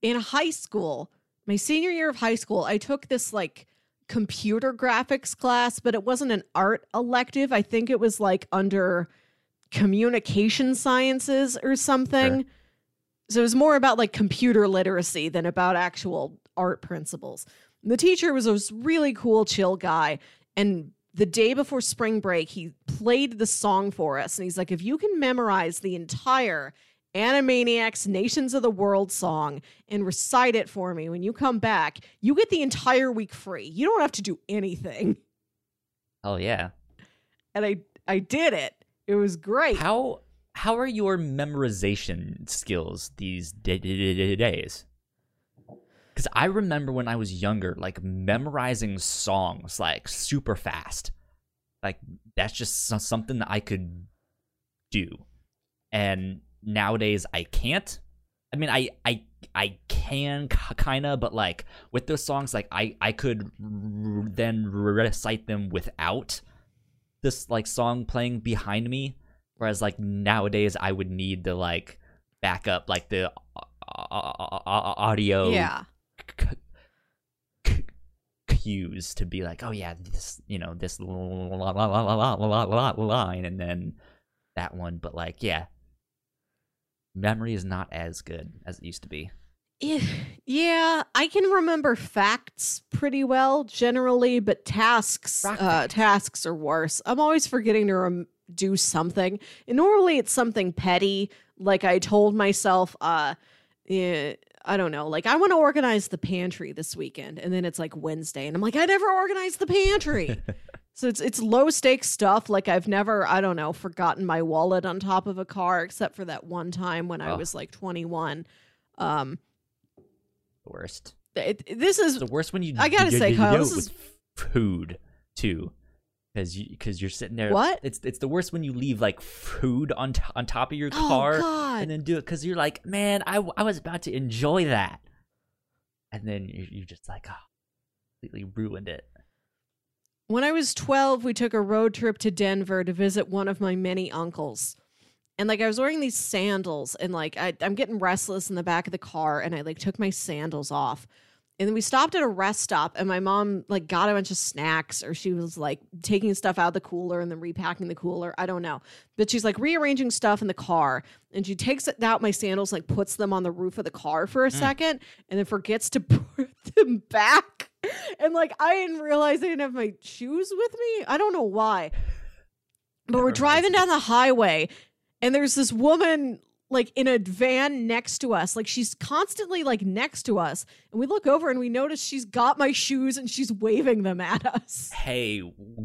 In high school, my senior year of high school, I took this like computer graphics class, but it wasn't an art elective. I think it was like under communication sciences or something. So it was more about like computer literacy than about actual art principles. The teacher was a really cool, chill guy. And the day before spring break, he played the song for us. And he's like, if you can memorize the entire Animaniacs Nations of the World song and recite it for me when you come back, you get the entire week free. You don't have to do anything. oh yeah And I I did it. It was great. How how are your memorization skills these da- da- da- da- days? Because I remember when I was younger, like memorizing songs like super fast, like that's just so- something that I could do, and nowadays I can't. I mean, I I I can kind of, but like with those songs, like I I could r- then recite them without this like song playing behind me, whereas like nowadays I would need to like back up like the audio Yeah. cues to be like, oh yeah, this you know this line and then that one, but like yeah, memory is not as good as it used to be. Eh, Yeah, I can remember facts pretty well generally, but tasks uh, tasks are worse. I'm always forgetting to rem- do something. And normally it's something petty, like I told myself uh eh, I don't know, like I want to organize the pantry this weekend and then it's like Wednesday and I'm like I never organized the pantry. so it's it's low stakes stuff like I've never, I don't know, forgotten my wallet on top of a car except for that one time when I Oh. was like 21. Um The worst. it, this is the worst when you. I gotta you- say, you Kyle, this was food too, because you because you're sitting there. What? It's it's the worst when you leave like food on t- on top of your Oh, car God. and then do it because you're like, man, I, I was about to enjoy that, and then you you just like, oh, completely ruined it. When I was 12, we took a road trip to Denver to visit one of my many uncles. And like I was wearing these sandals and like I, I'm getting restless in the back of the car and I like took my sandals off. And then we stopped at a rest stop and my mom like got a bunch of snacks or she was like taking stuff out of the cooler and then repacking the cooler. I don't know. But she's like rearranging stuff in the car and she takes out my sandals, like puts them on the roof of the car for a second and then forgets to put them back. And like I didn't realize I didn't have my shoes with me. I don't know why. But we're driving down the highway and there's this woman like in a van next to us. Like she's constantly like next to us. And we look over and we notice she's got my shoes and she's waving them at us. Hey,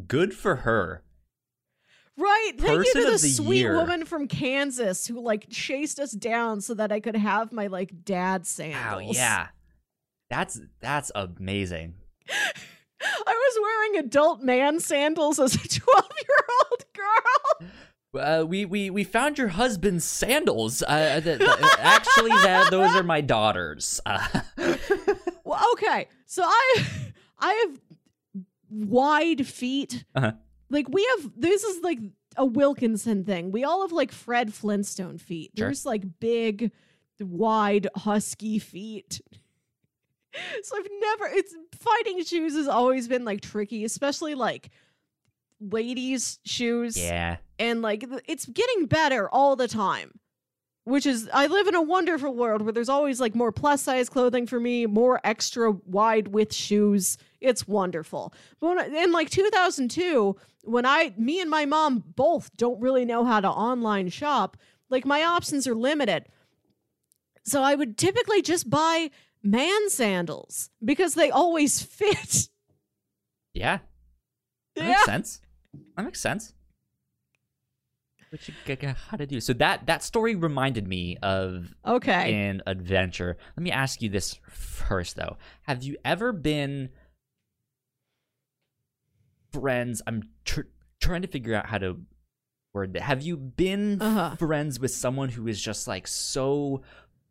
good for her. Right. Thank you to the, the sweet year. woman from Kansas who like chased us down so that I could have my like dad sandals. Wow, yeah, that's that's amazing. I was wearing adult man sandals as a 12 year old girl. Uh, we, we we found your husband's sandals. Uh, th- th- actually, that those are my daughters. Uh, Well, okay. So I I have wide feet. Uh-huh. Like we have this is like a Wilkinson thing. We all have like Fred Flintstone feet. Sure. There's like big, wide, husky feet. so I've never it's fighting shoes has always been like tricky, especially like ladies' shoes. yeah, and like it's getting better all the time which is i live in a wonderful world where there's always like more plus size clothing for me more extra wide width shoes. It's wonderful. But when, I- in like 2002 when i me and my mom both don't really know how to online shop like my options are limited. So i would typically just buy man sandals because they always fit. Yeah, that yeah. makes sense. That makes sense. What you g- g- how to do? So that that story reminded me of okay an adventure. Let me ask you this first, though. Have you ever been friends? I'm tr- trying to figure out how to word that. Have you been Uh-huh. friends with someone who is just like so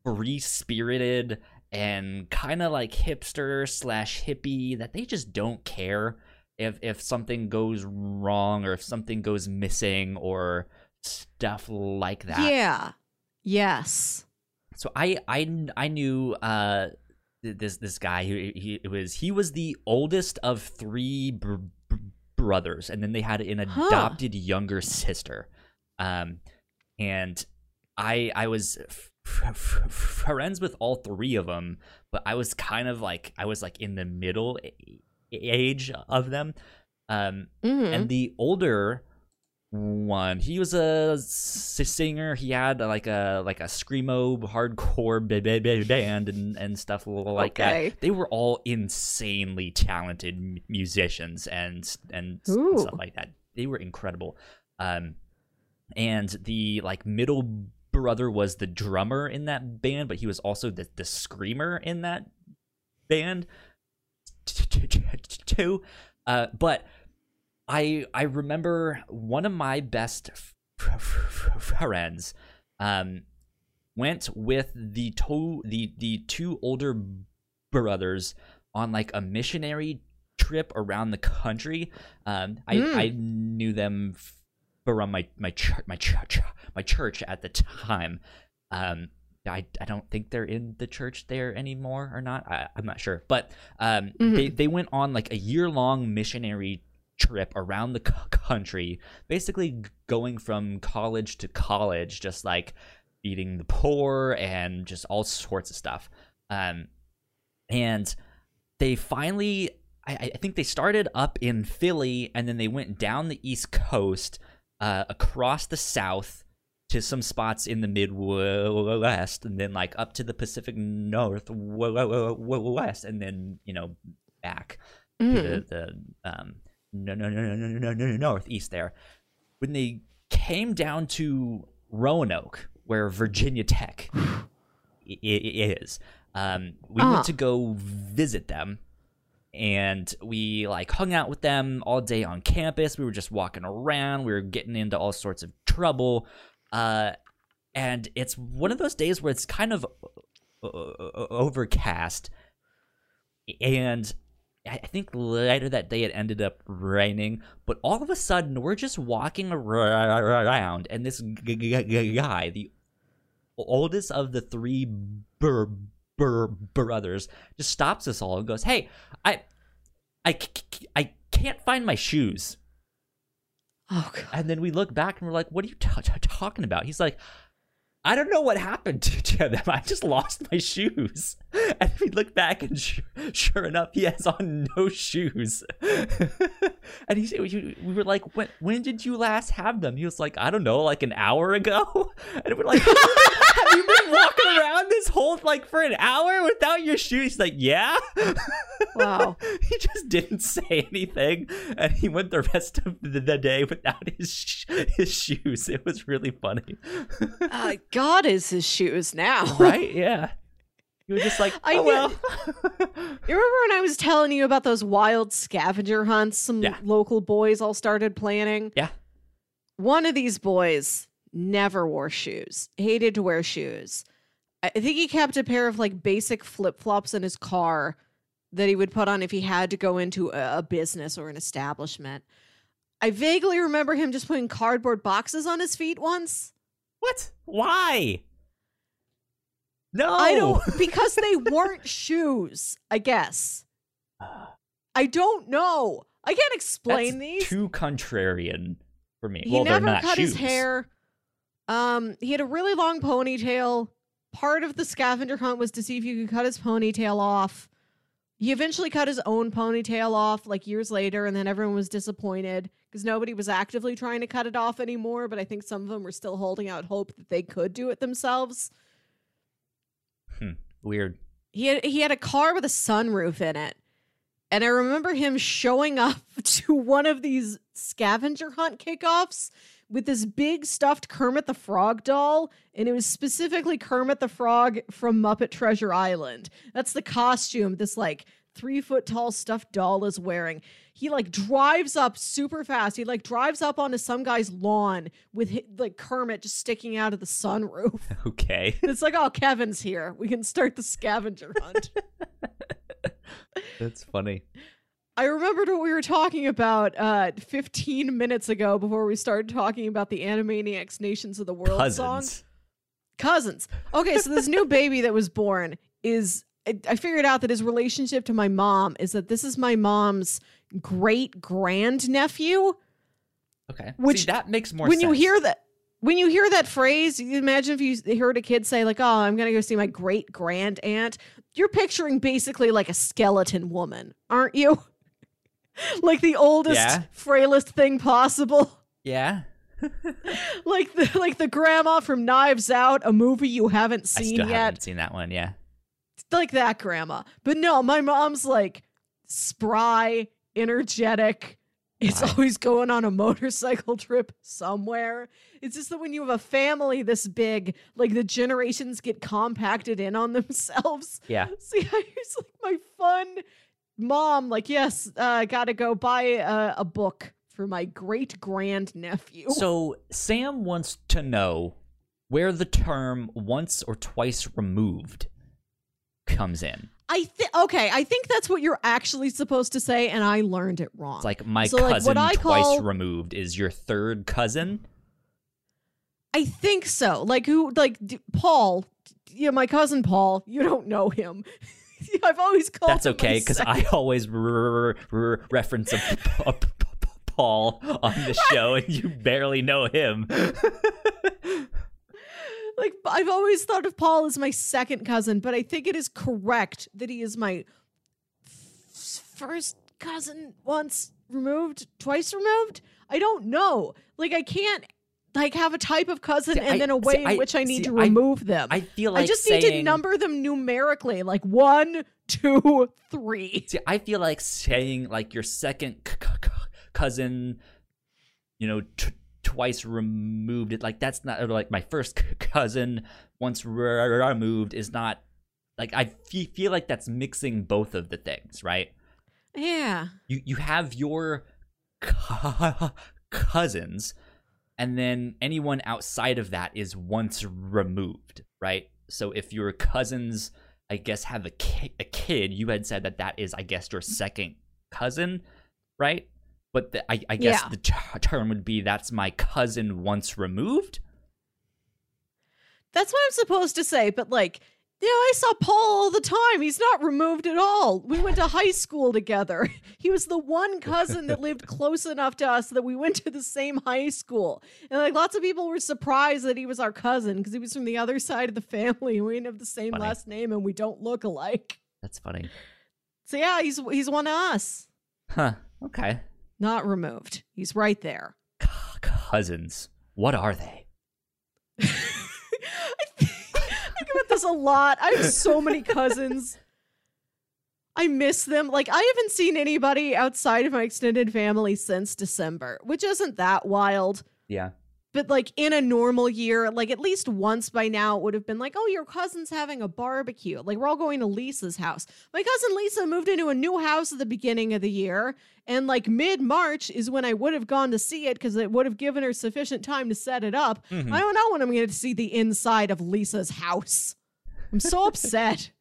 free spirited and kind of like hipster slash hippie that they just don't care if if something goes wrong or if something goes missing or stuff like that? yeah yes So I I I knew uh this this guy who he it was he was the oldest of three br- br- brothers and then they had an Huh. adopted younger sister. Um and I I was f- f- f- friends with all three of them, but I was kind of like I was like in the middle a- age of them. Um Mhm. and the older one he was a singer he had like a like a screamo hardcore ba- ba- ba- band and and stuff like Okay. that they were all insanely talented musicians and and Ooh. stuff like that they were incredible um and the like middle brother was the drummer in that band but he was also the the screamer in that band too uh but I I remember one of my best friends um went with the two the the two older brothers on like a missionary trip around the country. Um, I, Mm. I knew them from my my church my church my church at the time. Um, I, I don't think they're in the church there anymore or not. I, I'm not sure, but um, Mhm. they they went on like a year long missionary trip around the c- country, basically going from college to college, just like feeding the poor and just all sorts of stuff. Um, and they finally, I, I think they started up in Philly, and then they went down the East Coast, uh, across the South to some spots in the Midwest, and then like up to the Pacific Northwest, and then you know back to Mm. the, the um no no no no no no no no northeast there. When they came down to Roanoke, where Virginia Tech is, um, we Ah. went to go visit them, and we like hung out with them all day on campus. We were just walking around. We were getting into all sorts of trouble, uh, and it's one of those days where it's kind of uh, overcast, and I think later that day it ended up raining, but all of a sudden we're just walking around, and this g- g- g- guy, the oldest of the three bur- brothers, just stops us all and goes, "Hey, I, I, I can't find my shoes." Oh god. And then we look back and we're like, "What are you t- t- talking about?" He's like, "I don't know what happened to, them. I just lost my shoes." And we look back and sure, sure enough, he has on no shoes. and he said, "We we were like, when when did you last have them?" He was like, "I don't know, like an hour ago." And we're like, "Have you been walking around this whole like for an hour without your shoes?" He's like, "Yeah." Wow. he just didn't say anything, and he went the rest of the, the day without his sh- his shoes. It was really funny, Uh, God is his shoes now. right? Yeah, You were just like, I "Oh knew- well." You remember when I was telling you about those wild scavenger hunts some Yeah. local boys all started planning? Yeah. One of these boys never wore shoes, hated to wear shoes. I think he kept a pair of like basic flip flops in his car that he would put on if he had to go into a, a business or an establishment. I vaguely remember him just putting cardboard boxes on his feet once. what? Why? No, I don't because they weren't shoes, I guess. I don't know. I can't explain That's these. Too contrarian for me. he well, never they're not cut shoes. his hair. Um, he had a really long ponytail. Part of the scavenger hunt was to see if you could cut his ponytail off. He eventually cut his own ponytail off like years later, and then everyone was disappointed because nobody was actively trying to cut it off anymore. But I think some of them were still holding out hope that they could do it themselves. Weird. He had he had a car with a sunroof in it. And I remember him showing up to one of these scavenger hunt kickoffs with this big stuffed Kermit the Frog doll, and it was specifically Kermit the Frog from Muppet Treasure Island. That's the costume this like three foot tall stuffed doll is wearing. He like drives up super fast. He like drives up onto some guy's lawn with hi- like Kermit just sticking out of the sunroof. Okay. It's like, oh, Kevin's here. We can start the scavenger hunt. That's funny. I remembered what we were talking about uh, 15 minutes ago before we started talking about the Animaniacs Nations of the World song. Cousins. Cousins. Okay, so this new baby that was born is. I, I figured out that his relationship to my mom is that this is my mom's great grand nephew. Okay. Which- See, that makes more when sense. you hear that when you hear that phrase you imagine if you heard a kid say like oh i'm gonna go see my great grand aunt you're picturing basically like a skeleton woman aren't you like the oldest Yeah. frailest thing possible Yeah. like the like the grandma from knives out a movie you haven't I seen still yet haven't seen that one. Yeah. like that grandma but no my mom's like spry energetic it's Right. always going on a motorcycle trip somewhere it's just that when you have a family this big like the generations get compacted in on themselves Yeah. see i was like my fun mom like yes uh gotta go buy a, a book for my great grand nephew So Sam wants to know where the term once or twice removed comes in. I think okay, I think that's what you're actually supposed to say, and I learned it wrong. It's like my So, like, cousin I twice call- removed is your third cousin. I think so. Like who? Like d- Paul. Yeah, my cousin Paul. You don't know him. I've always called. That's okay because I always r- r- reference a, a- a- Paul on the show, and you barely know him. like I've always thought of Paul as my second cousin, but I think it is correct that he is my f- first cousin once removed, twice removed. I don't know. Like I can't like have a type of cousin See, and I- then a see, way in I- which I need see, to I- remove them. I feel like I just saying, need to number them numerically, like one, two, three. See, I feel like saying like your second c- c- cousin, you know, t- twice removed it. Like that's not like my first c- cousin once re- removed is not like I feel like that's mixing both of the things, right? Yeah. You you have your co- cousins, and then anyone outside of that is once removed, right? So if your cousins, I guess, have a ki- a kid, you had said that that is, I guess, your second cousin, right? But the, I, I guess Yeah. the ter- term would be that's my cousin once removed. That's what I'm supposed to say, but like, know, I saw Paul all the time. He's not removed at all. We went to high school together. He was the one cousin that lived close enough to us that we went to the same high school. And like lots of people were surprised that he was our cousin because he was from the other side of the family and we didn't have the same Funny. last name and we don't look alike. That's funny, So yeah, he's he's one of us. huh? Okay, Not removed. He's right there. C- cousins. What are they? I think this a lot. I have so many cousins. I miss them. Like I haven't seen anybody outside of my extended family since December, which isn't that wild. Yeah. But like in a normal year, like at least once by now it would have been like, "Oh, your cousin's having a barbecue." Like we're all going to Lisa's house. My cousin Lisa moved into a new house at the beginning of the year, and like mid-March is when I would have gone to see it cuz it would have given her sufficient time to set it up. Mhm. I don't know when I'm going to see the inside of Lisa's house. I'm so upset.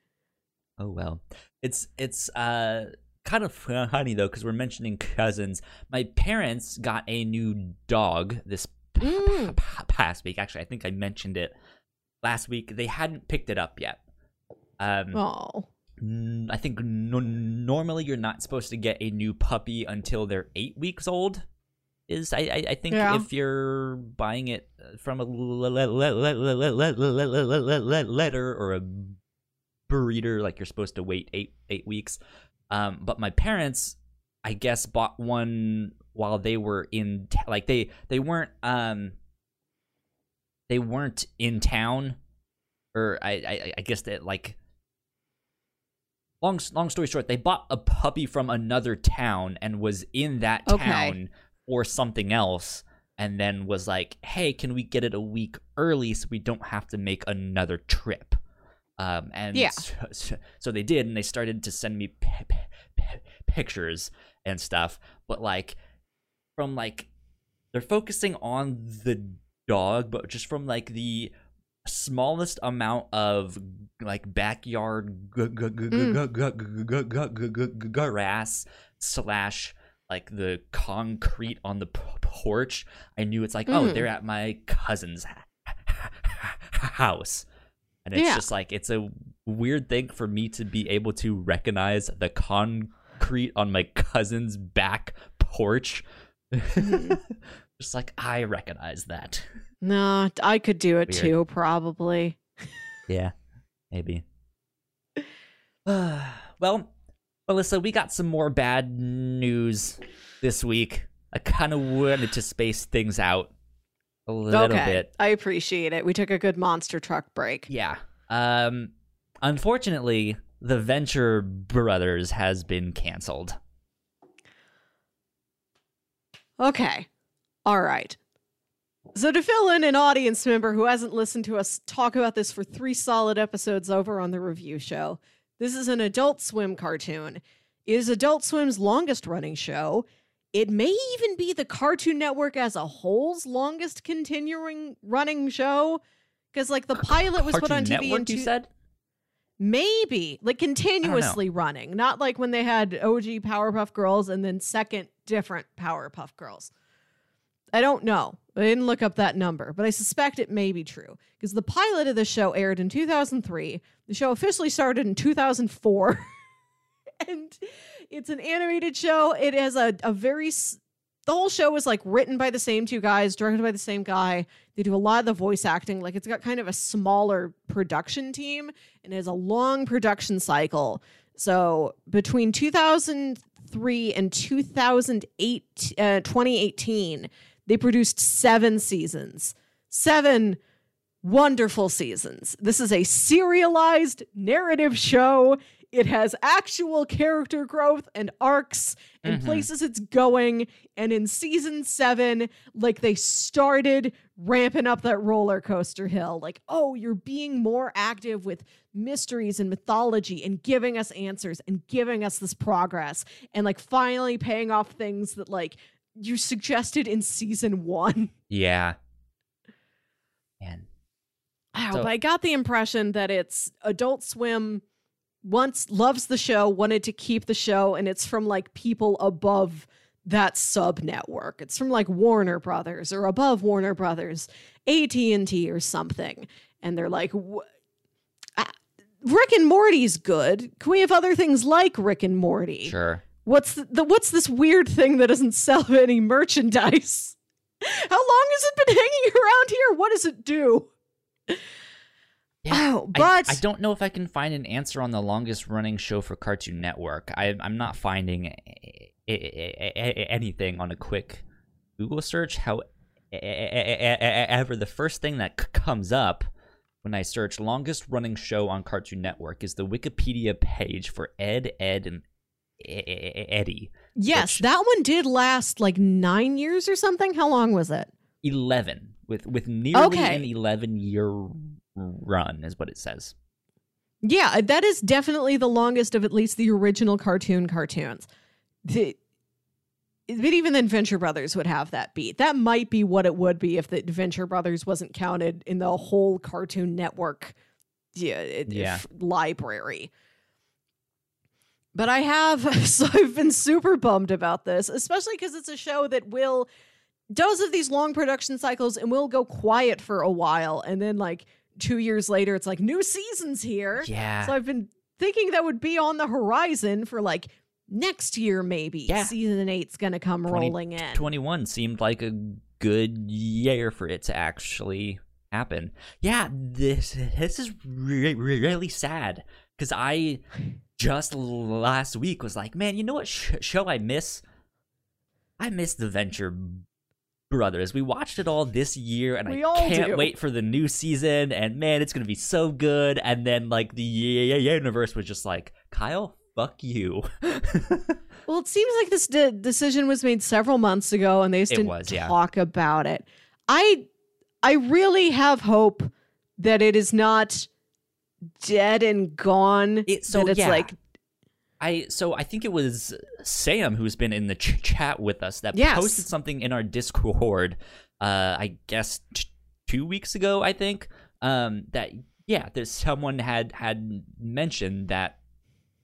Oh well, it's it's uh kind of funny though because we're mentioning cousins. My parents got a new dog this Mm. past week. Actually, I think I mentioned it last week. They hadn't picked it up yet. Um, Oh. I think normally you're not supposed to get a new puppy until they're eight weeks old is I I, I think yeah. if you're buying it from a letter or a breeder, like you're supposed to wait eight eight weeks. Um, but my parents, I guess, bought one while they were in t- like they they weren't um they weren't in town, or I I, I guess that like long long story short, they bought a puppy from another town and was in that okay. town or something else and then was like, "Hey, can we get it a week early so we don't have to make another trip?" Um, and yeah. so, so, they did, and they started to send me p- p- pictures and stuff. But like, from like, they're focusing on the dog, but just from like the smallest amount of like backyard grass slash like the concrete on the p- porch i knew it's like oh Mm. they're at my cousin's house and it's Yeah. just like it's a weird thing for me to be able to recognize the concrete on my cousin's back porch Mhm. just like i recognize that No, I could do it Weird. too, probably. Yeah, maybe. well, Melissa, we got some more bad news this week. I kind of wanted to space things out a little okay. bit. I appreciate it. We took a good monster truck break. Yeah. Um. Unfortunately, the Venture Brothers has been canceled. Okay. All right. So, to fill in an audience member who hasn't listened to us talk about this for three solid episodes over on the review show, this is an Adult Swim cartoon. It is Adult Swim's longest running show. It may even be the Cartoon Network as a whole's longest continuing running show. Because, like, the pilot was put on TV Network, in two- you said? Maybe like continuously running, not like when they had OG Powerpuff Girls and then second different Powerpuff Girls. I don't know. I didn't look up that number, but I suspect it may be true because the pilot of the show aired in 2003. The show officially started in 2004. and it's an animated show. It has a, a very the whole show is like written by the same two guys, directed by the same guy. They do a lot of the voice acting. Like it's got kind of a smaller production team and has a long production cycle. So between 2003 and 2008, uh, 2018, they produced seven seasons. Seven wonderful seasons. This is a serialized narrative show. It has actual character growth and arcs and mm-hmm. places it's going. And in season seven, like they started ramping up that roller coaster hill. Like, oh, you're being more active with mysteries and mythology and giving us answers and giving us this progress and like finally paying off things that like you suggested in season one. Yeah. Man. Wow, so, but I got the impression that it's Adult Swim once loves the show, wanted to keep the show, and it's from like people above that sub network. It's from like Warner Brothers or above Warner Brothers, AT and T or something, and they're like, ah, Rick and Morty's good. Can we have other things like Rick and Morty? Sure. What's the, what's this weird thing that doesn't sell any merchandise? How long has it been hanging around here? What does it do? Yeah, oh, but I, I, don't know if I can find an answer on the longest running show for Cartoon Network. I, am not finding a, a, a, anything on a quick Google search. However, the first thing that c- comes up when I search longest running show on Cartoon Network is the Wikipedia page for Ed, Ed, and Eddie. Yes, which, that one did last like nine years or something. How long was it? Eleven, with with nearly okay. an eleven year run, is what it says. Yeah, uh, that is definitely the longest of at least the original cartoon cartoons. The, but even then, Venture Brothers would have that beat. That might be what it would be if the Venture Brothers wasn't counted in the whole Cartoon Network yeah, yeah. library. But I have, so I've been super bummed about this, especially because it's a show that will does of these long production cycles and will go quiet for a while and then like two years later, it's like new seasons here. Yeah. So I've been thinking that would be on the horizon for like next year, maybe. Yeah. Season eight's going to come 20, rolling in. 21 seemed like a good year for it to actually happen. Yeah, this this is re- really sad because I just last week was like, man, you know what sh- show I miss? I miss the Venture Brothers. We watched it all this year, and we I can't do. wait for the new season. And man, it's gonna be so good. And then like the universe was just like, Kyle, fuck you. well, it seems like this de- decision was made several months ago, and they just didn't was, talk about it. I, I really have hope that it is not dead and gone. It, so that it's yeah. like I so I think it was Sam who's been in the ch- chat with us that yes. posted something in our Discord. Uh, I guess t- two weeks ago, I think. Um, that yeah, there's someone had had mentioned that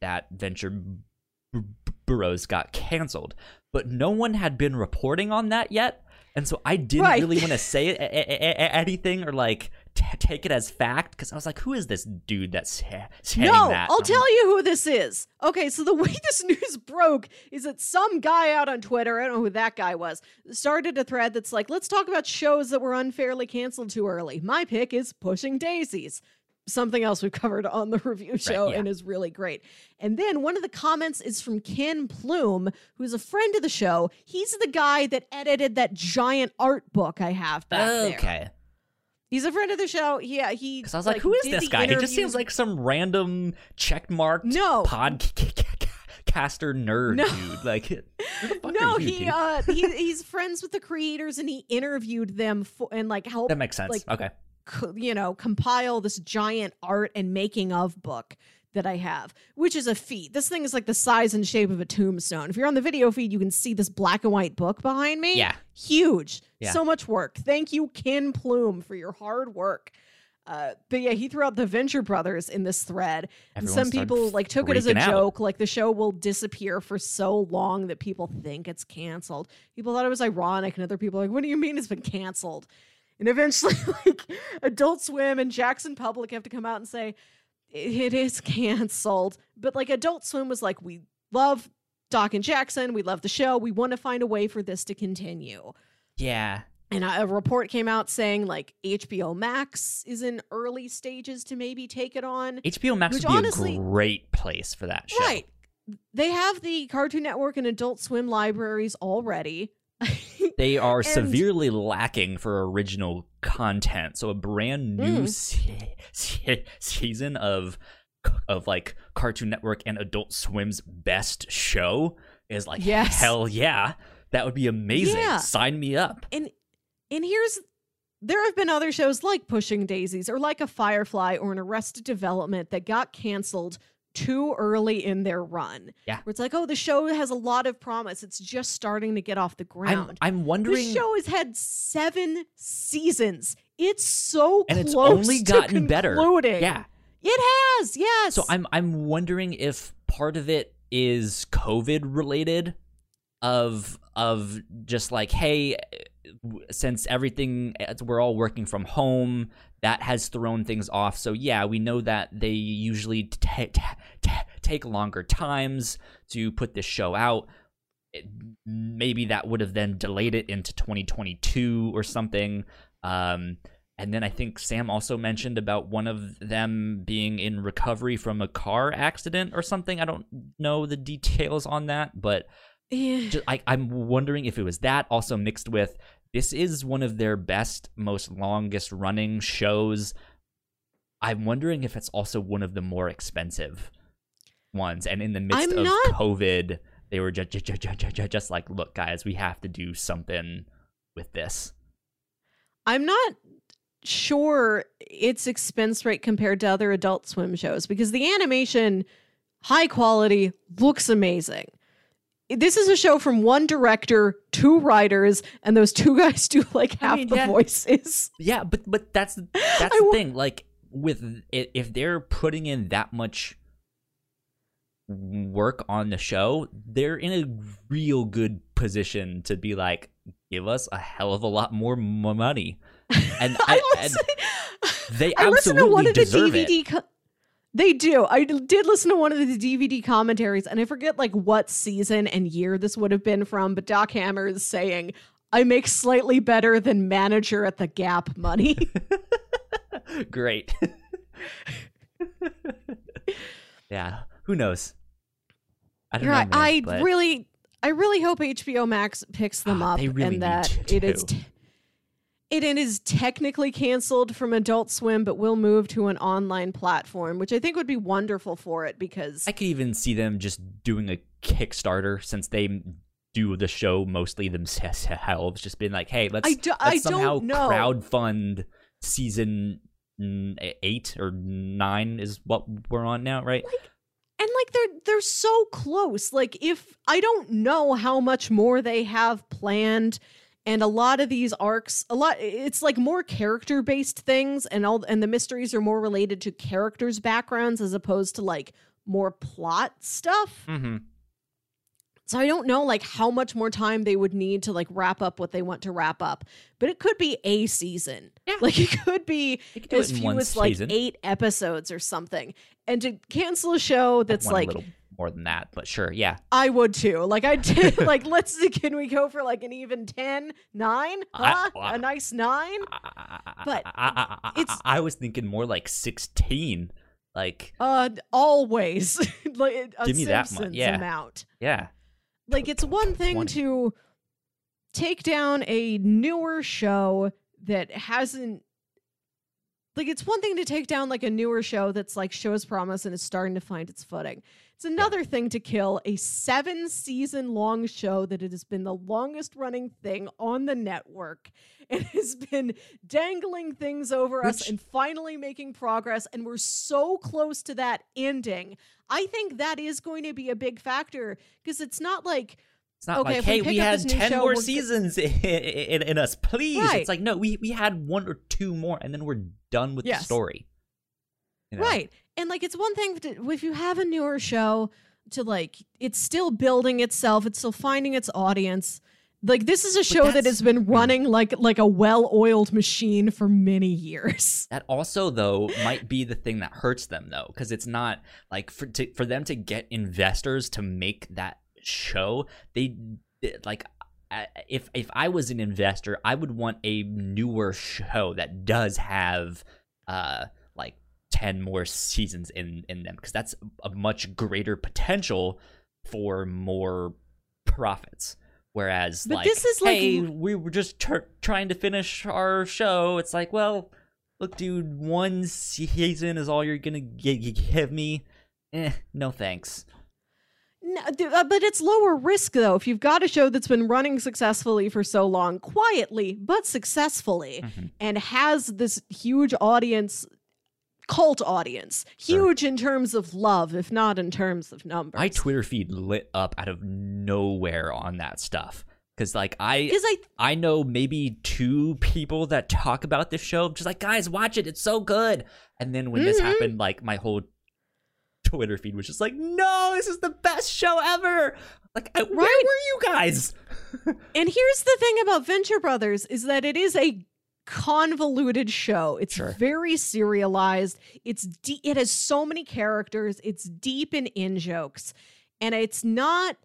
that Venture b- Burrows got canceled, but no one had been reporting on that yet, and so I didn't right. really want to say a- a- a- anything or like t- take it as fact because I was like, who is this dude that's saying no, that? I'll tell you who this is. Okay, so the way this news broke is that some guy out on Twitter, I don't know who that guy was, started a thread that's like, let's talk about shows that were unfairly canceled too early. My pick is Pushing Daisies something else we've covered on the review show right, yeah. and is really great. And then one of the comments is from Ken Plume, who's a friend of the show. He's the guy that edited that giant art book I have back okay. there. He's a friend of the show. Yeah, he. Because I was like, who is this guy? He just seems like some random checkmarked no. podcaster nerd no. dude. Like, no, you, he dude? uh, he, he's friends with the creators, and he interviewed them for, and like help. That makes sense. Like, okay. Co- you know, compile this giant art and making of book that I have, which is a feat. This thing is like the size and shape of a tombstone. If you're on the video feed, you can see this black and white book behind me. Yeah. Huge. Yeah. So much work. Thank you, Ken Plume, for your hard work. Uh, but yeah, he threw out the Venture Brothers in this thread, and Everyone some people like took it as a out. joke. Like the show will disappear for so long that people think it's canceled. People thought it was ironic, and other people are like, "What do you mean it's been canceled?" And eventually, like Adult Swim and Jackson Public have to come out and say it is canceled. But like Adult Swim was like, "We love Doc and Jackson. We love the show. We want to find a way for this to continue." Yeah. And a report came out saying like HBO Max is in early stages to maybe take it on. HBO Max Which would be honestly- a great place for that show. Right. They have the Cartoon Network and Adult Swim libraries already. They are And- severely lacking for original content. So a brand new Mm. se- se- season of of like Cartoon Network and Adult Swim's best show is like Yes. hell yeah. That would be amazing. Yeah. Sign me up. and and here's there have been other shows like Pushing Daisies or like a Firefly or an Arrested Development that got canceled too early in their run. Yeah. Where it's like, oh, the show has a lot of promise. It's just starting to get off the I'm ground. I'm wondering The show has had seven seasons. It's so and it's only gotten better. Yeah. It has, yes. So I'm I'm wondering if part of it is COVID related, of of just like hey, since everything we're all working from home, that has thrown things off. So yeah, we know that they usually ta ta ta take longer times to put this show out. It- maybe that would have then delayed it into 2022 or something. Um, and then I think Sam also mentioned about one of them being in recovery from a car accident or something. I don't know the details on that, but Yeah. just, I, I'm wondering if it was that also mixed with this is one of their best, most longest running shows. I'm wondering if it's also one of the more expensive ones. And in the midst I'm of not- COVID, they were just, just, just, just like, look, guys, we have to do something with this. I'm not sure its expense rate compared to other adult swim shows because the animation, high quality, looks amazing. This is a show from one director, two writers, and those two guys do like I half mean, the yeah. voices. Yeah, but but that's that's I the wa- thing. Like with if they're putting in that much work on the show, they're in a real good position to be like, give us a hell of a lot more money, and I, I and they I listened to one absolutely of the deserve it. DVD. Co- they do. I did listen to one of the DVD commentaries, and I forget like what season and year this would have been from. But Doc Hammer is saying, "I make slightly better than manager at the Gap money." Great. yeah, who knows? I don't You're know. man, I but- really, I really hope HBO Max picks them Ah, up really and that it is. T- it, is technically canceled from Adult Swim, but will move to an online platform, which I think would be wonderful for it because I could even see them just doing a Kickstarter since they do the show mostly themselves. Just being like, hey, let's, I, do, let's I somehow don't know. crowdfund season eight or nine is what we're on now, right? and like they're they're so close like if i don't know how much more they have planned and a lot of these arcs a lot it's like more character based things and all and the mysteries are more related to characters backgrounds as opposed to like more plot stuff Mm-hmm. so i don't know like how much more time they would need to like wrap up what they want to wrap up but it could be a season Yeah. like it could be They could do as few one as like season. eight episodes or something and to cancel a show that's One like little more than that, but sure, yeah. I would too. Like I did like let's see, can we go for like an even 10, 9? I- Huh? I- a nice 9? But I, I, it's- I was thinking more like sixteen. Like, Uh always. like a Give me that much, yeah. amount. yeah, Like it's one thing 20. to take down a newer show that hasn't like it's one thing to take down like a newer show that's like shows promise and is starting to find its footing. It's another thing to kill a seven season long show that it has been the longest running thing on the network. It has been dangling things over us and finally making progress. And we're so close to that ending. I think that is going to be a big factor because it's not like It's not Okay, like, if we hey, we had 10 show, more seasons in, in, in us, please. Right. It's like, no, we, we had one or two more, and then we're done with Yes. the story. You know? Right. And like it's one thing to, if you have a newer show to like it's still building itself, it's still finding its audience. Like this is a show that has been running like like a well-oiled machine for many years. That also, though, might be the thing that hurts them, though, because it's not like for to, for them to get investors to make that show. They like if if I was an investor, I would want a newer show that does have uh like ten more seasons in in them, because that's a much greater potential for more profits. Whereas, But like, this is, like, hey, we were just tr- trying to finish our show. It's like, well, look, dude, one season is all you're gonna gi- give me. Eh, no thanks. No, uh, but it's lower risk though. If you've got a show that's been running successfully for so long, quietly but successfully, Mhm. and has this huge audience, cult audience, Sure. huge in terms of love, if not in terms of numbers. My Twitter feed lit up out of nowhere on that stuff because, like, I Cause I I know maybe two people that talk about this show, just like, guys, watch it, it's so good. And then when this Mhm. happened, like, my whole Twitter feed was just like, no, this is the best show ever. Like, I, where were you guys? And here's the thing about Venture Brothers is that it is a convoluted show. It's Sure. very serialized. It's de- it has so many characters. It's deep in in jokes, and it's not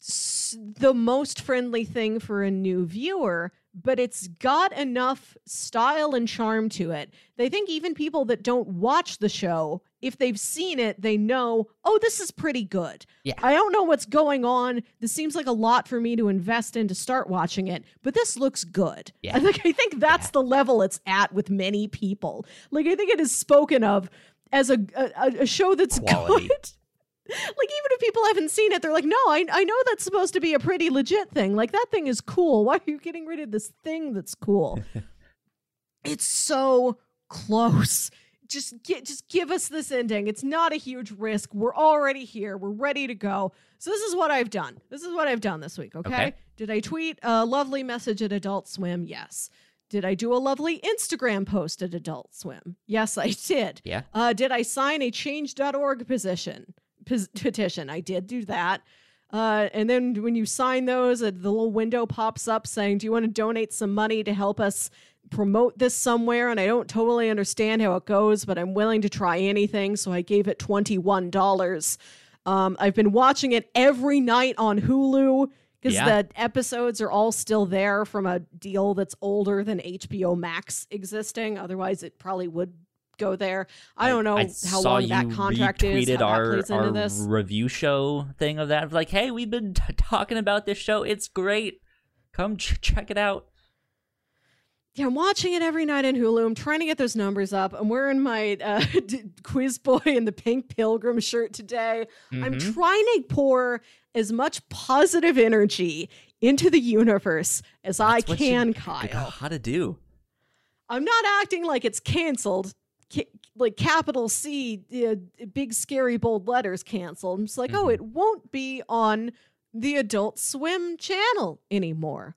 the most friendly thing for a new viewer. But it's got enough style and charm to it. They think even people that don't watch the show, if they've seen it, they know, oh, this is pretty good. Yeah. I don't know what's going on. This seems like a lot for me to invest in to start watching it, but this looks good. Yeah. I think I think that's the level it's at with many people. Like I think it is spoken of as a a, a show that's Quality. good. Like even if people haven't seen it, they're like, no, I I know that's supposed to be a pretty legit thing. Like that thing is cool. Why are you getting rid of this thing that's cool? it's so close. Just get just give us this ending. It's not a huge risk. We're already here. We're ready to go. So this is what I've done. This is what I've done this week, okay? Okay. Did I tweet a lovely message at Adult Swim? Yes. Did I do a lovely Instagram post at Adult Swim? Yes, I did. Yeah. Uh, did I sign a change.org position pos- petition? I did do that. Uh, and then when you sign those, uh, the little window pops up saying, "Do you want to donate some money to help us promote this somewhere?" And I don't totally understand how it goes, but I'm willing to try anything. So I gave it twenty one dollars. Um, I've been watching it every night on Hulu because Yeah. the episodes are all still there from a deal that's older than HBO Max existing. Otherwise, it probably would go there. I don't know how long that contract is. How our, that plays into our this. review show thing of that. Like, hey, we've been t- talking about this show. It's great. Come ch- check it out. Yeah, I'm watching it every night in Hulu. I'm trying to get those numbers up. I'm wearing my uh, Quiz Boy in the Pink Pilgrim shirt today. I'm Mhm. trying to pour as much positive energy into the universe as I That's you can, Know Kyle. how to do. I'm not acting like it's canceled, ca- like capital C, uh, big scary bold letters canceled. I'm just like, oh, Mhm. it won't be on the Adult Swim channel anymore.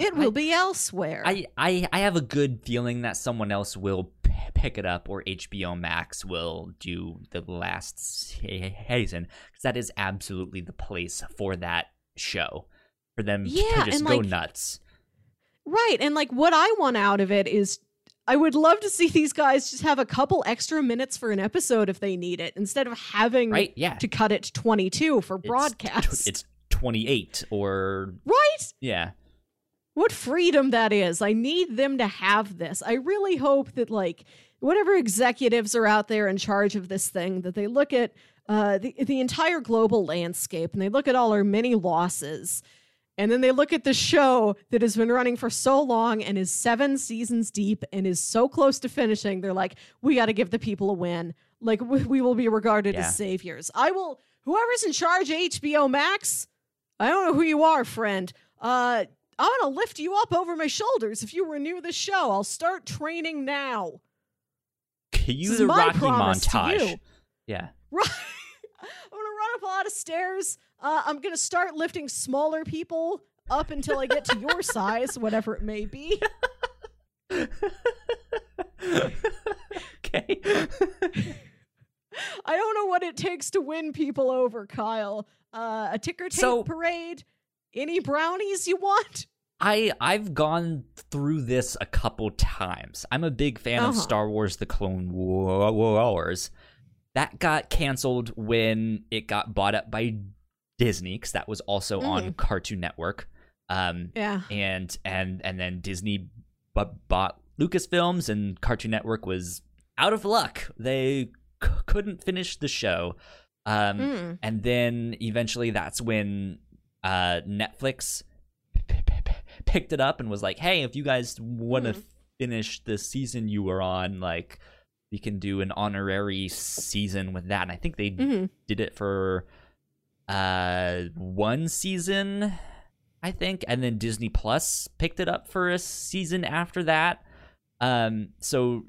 It I- will be elsewhere. I, I I have a good feeling that someone else will p- pick it up, or HBO Max will do the last season, because that is absolutely the place for that show, for them Yeah, to just go like, nuts. Right. And like what I want out of it is I would love to see these guys just have a couple extra minutes for an episode if they need it instead of having Right? Yeah. to cut it to 22 for It's broadcast. It's, 28 or right? yeah. What freedom that is. I need them to have this. I really hope that like whatever executives are out there in charge of this thing that they look at uh, the the entire global landscape and they look at all our many losses and then they look at the show that has been running for so long and is seven seasons deep and is so close to finishing. They're like, we got to give the people a win. Like we, will be regarded Yeah. as saviors. I will. Whoever's in charge of HBO Max, I don't know who you are, friend. Uh, I'm gonna lift you up over my shoulders if you renew the show. I'll start training now. Cue is the Rocky to montage. you. Yeah. Right. I'm gonna run up a lot of stairs. Uh, I'm gonna start lifting smaller people up until I get to your size, whatever it may be. okay. I don't know what it takes to win people over, Kyle. Uh, a ticker tape So- parade? Any brownies you want? I I've gone through this a couple times. I'm a big fan of Uh-huh. Star Wars: The Clone Wars. That got canceled when it got bought up by Disney, because that was also on Cartoon Network. Um, Yeah. and and and then Disney bu- bought Lucasfilms, and Cartoon Network was out of luck. They c- couldn't finish the show. Um, Mm. and then eventually that's when uh, Netflix p- p- picked it up and was like, "Hey, if you guys want to Hmm. finish the season you were on, like, we can do an honorary season with that." And I think they Mhm. did it for uh one season, I think, and then Disney Plus picked it up for a season after that. Um, so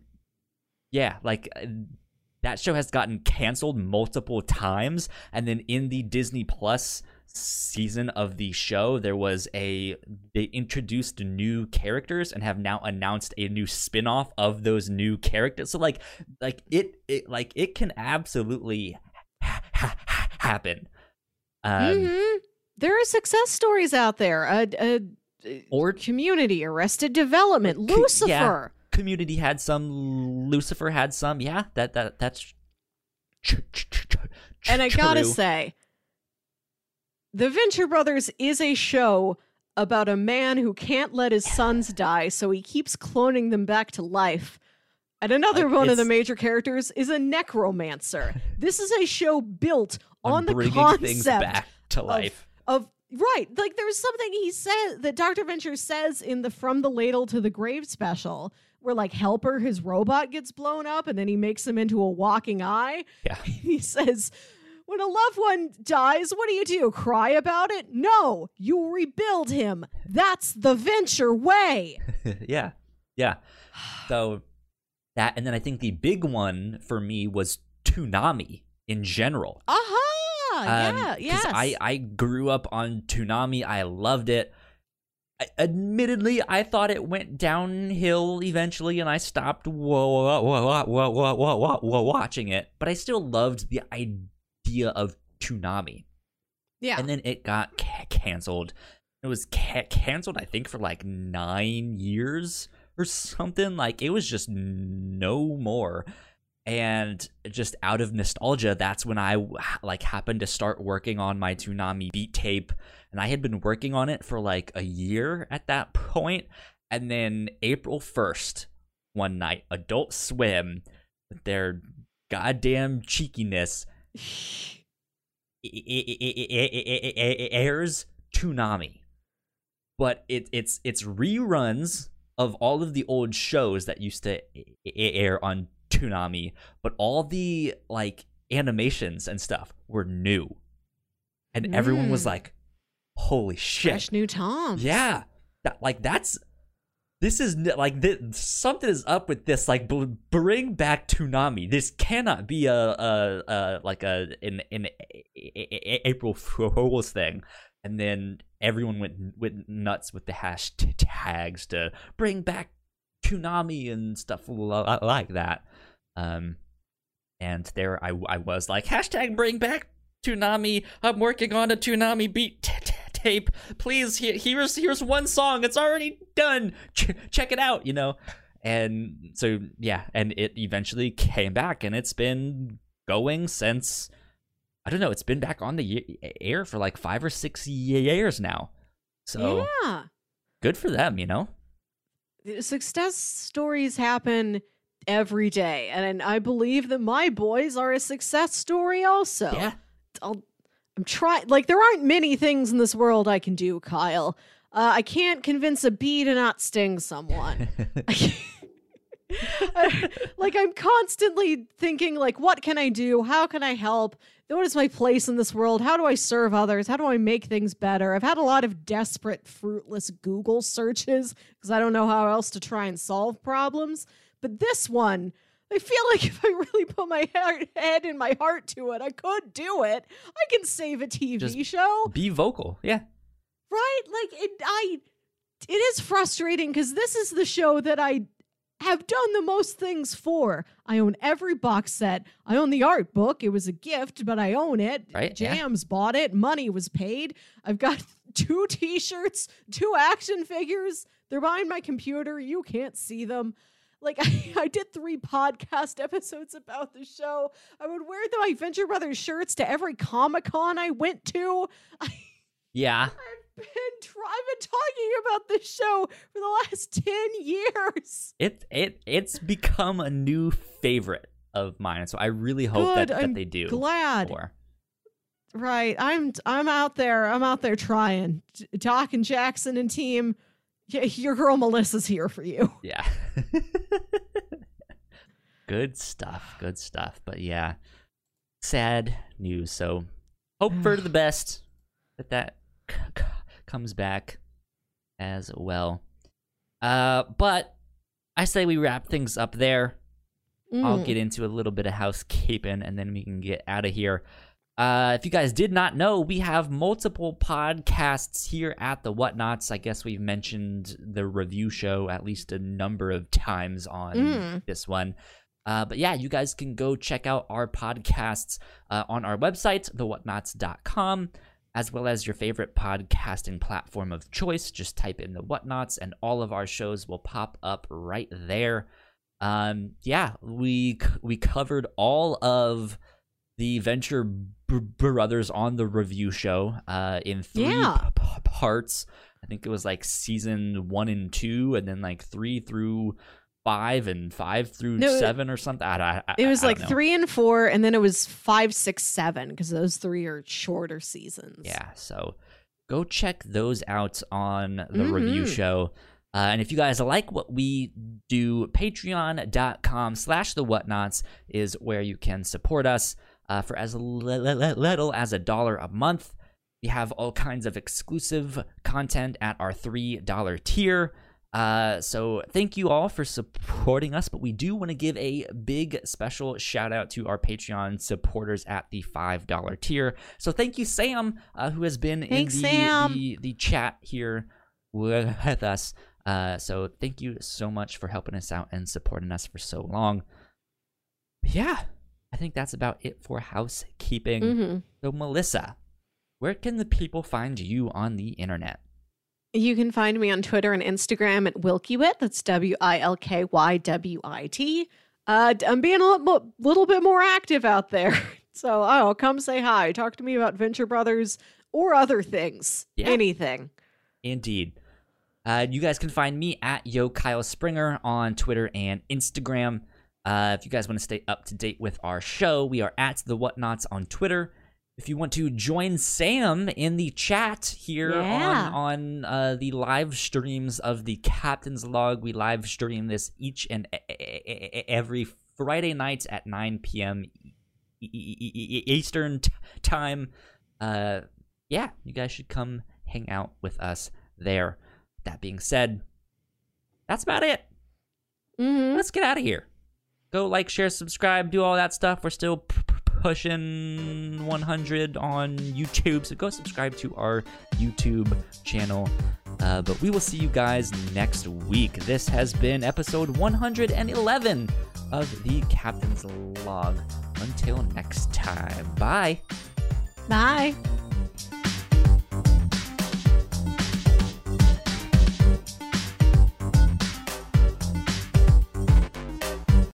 yeah, like. uh, That show has gotten canceled multiple times, and then in the Disney Plus season of the show there was a they introduced new characters and have now announced a new spin-off of those new characters so like like it, it like it can absolutely ha- ha- ha- happen um Mhm. There are success stories out there. A, a, a or community, Arrested Development, Co- yeah. Lucifer. community had some lucifer had some yeah that that that's tr- tr- tr- tr- And I gotta say, The Venture Brothers is a show about a man who can't let his sons die, so he keeps cloning them back to life. And another Like, one of the major characters is a necromancer. this is a show built on, the concept back to life of right. Like there's something he said that dr venture says in the from the ladle to the grave special where like helper his robot gets blown up and then he makes him into a walking eye. Yeah. He says when a loved one dies what do you do? Cry about it? No you rebuild him. That's the venture way. Yeah. Yeah. So that and then I think the big one for me was *Toonami* in general. Aha! Uh-huh, um, yeah, yes. I I grew up on *Toonami*. I loved it. I, admittedly, I thought it went downhill eventually, and I stopped whoa, whoa, whoa, whoa whoa whoa watching it. But I still loved the idea of *Toonami*. Yeah. And then it got ca- canceled. It was ca- canceled, I think, for like nine years or something. Like it was just no more. And just out of nostalgia, that's when I like happened to start working on my Toonami beat tape, and I had been working on it for like a year at that point. And then April first, one night, Adult Swim, with their goddamn cheekiness, airs Toonami, but it, it's it's reruns of all of the old shows that used to air on Toonami, but all the like animations and stuff were new, and everyone was Mm. like, "Holy shit!" fresh new tom Yeah, that like that's this is like this, something is up with this. Like, bl- bring back Toonami. This cannot be a a, a like a an, an a- a- April Fool's thing. And then everyone went went nuts with the hashtags to bring back Toonami and stuff like that. Um, and there I I was like hashtag bring back Toonami. I'm working on a Toonami beat tape. Please, he- here's here's one song. It's already done. Ch- check it out. You know. And so yeah, and it eventually came back, and it's been going since. I don't know. It's been back on the air for like five or six years now. So yeah good for them, you know. success stories happen every day and i believe that my boys are a success story also Yeah. I'll, i'm trying like there aren't many things in this world i can do kyle uh, i can't convince a bee to not sting someone like i'm constantly thinking like what can i do how can i help what is my place in this world how do i serve others how do i make things better i've had a lot of desperate fruitless google searches because i don't know how else to try and solve problems but this one I feel like if I really put my head and my heart to it, I could do it. I can save a TV Just show, Be vocal. Yeah. right? Like it, I. It is frustrating because this is the show that I have done the most things for. I own every box set. I own the art book. It was a gift, but I own it. Right, yeah. Jams bought it. Money was paid. I've got two t-shirts, two action figures. They're behind my computer. You can't see them. Like I, I did three podcast episodes about the show. I would wear the my Venture Brothers shirts to every Comic Con I went to. I, Yeah. I've been I've been talking about this show for the last ten years. It it it's become a new favorite of mine. So I really hope Good, that, that I'm they do. Glad, more. right? I'm I'm out there. I'm out there trying. Doc and Jackson and team. Your girl Melissa's here for you. Yeah. good stuff. Good stuff. But yeah, sad news. So hope for the best that that comes back as well. Uh, but I say we wrap things up there. I'll Mm. get into a little bit of housekeeping and then we can get out of here. Uh, if you guys did not know, we have multiple podcasts here at the Whatnauts. I guess we've mentioned the review show at least a number of times on Mm. this one. Uh, but yeah, you guys can go check out our podcasts uh, on our website, thewhatnauts.com, as well as your favorite podcasting platform of choice. Just type in the Whatnauts, and all of our shows will pop up right there. Um, yeah, we we covered all of the Venture Brothers on the review show uh, in three Yeah. p- p- parts. I think it was like season one and two, and then like three through five and five through No, seven or something. I, I, It was I like three and four, and then it was five, six, seven, because those three are shorter seasons. Yeah, so go check those out on the review Mhm. show. Uh, and if you guys like what we do, patreon.com slash the whatnauts is where you can support us uh, for as li- li- li- little as a dollar a month. We have all kinds of exclusive content at our $3 tier. Uh, so thank you all for supporting us, but we do want to give a big special shout out to our Patreon supporters at the $5 tier. So thank you, Sam, uh, who has been Thanks, in the, the the chat here with us. Uh, so thank you so much for helping us out and supporting us for so long. Yeah, I think that's about it for housekeeping. hmm So Melissa, where can the people find you on the internet? You can find me on Twitter and Instagram at Wilkywit. That's W I L K Y W I T. Uh, I'm being a little, little bit more active out there. So, oh, come say hi. Talk to me about Venture Brothers or other things. Yeah. Anything. Indeed. Uh, you guys can find me at Yo Kyle Springer on Twitter and Instagram. Uh, if you guys want to stay up to date with our show, we are at the Whatnauts on Twitter. If you want to join Sam in the chat here Yeah. on on uh, the live streams of the Captain's Log, we live stream this each and every Friday nights at 9 p.m. Eastern time. Uh, yeah, you guys should come hang out with us there. That being said, that's about it. hmm Let's get out of here. Go like, share, subscribe, do all that stuff. We're still p- pushing 100 on YouTube, so go subscribe to our YouTube channel. Uh, but we will see you guys next week. This has been episode 111 of the Captain's Log. Until next time, bye. Bye.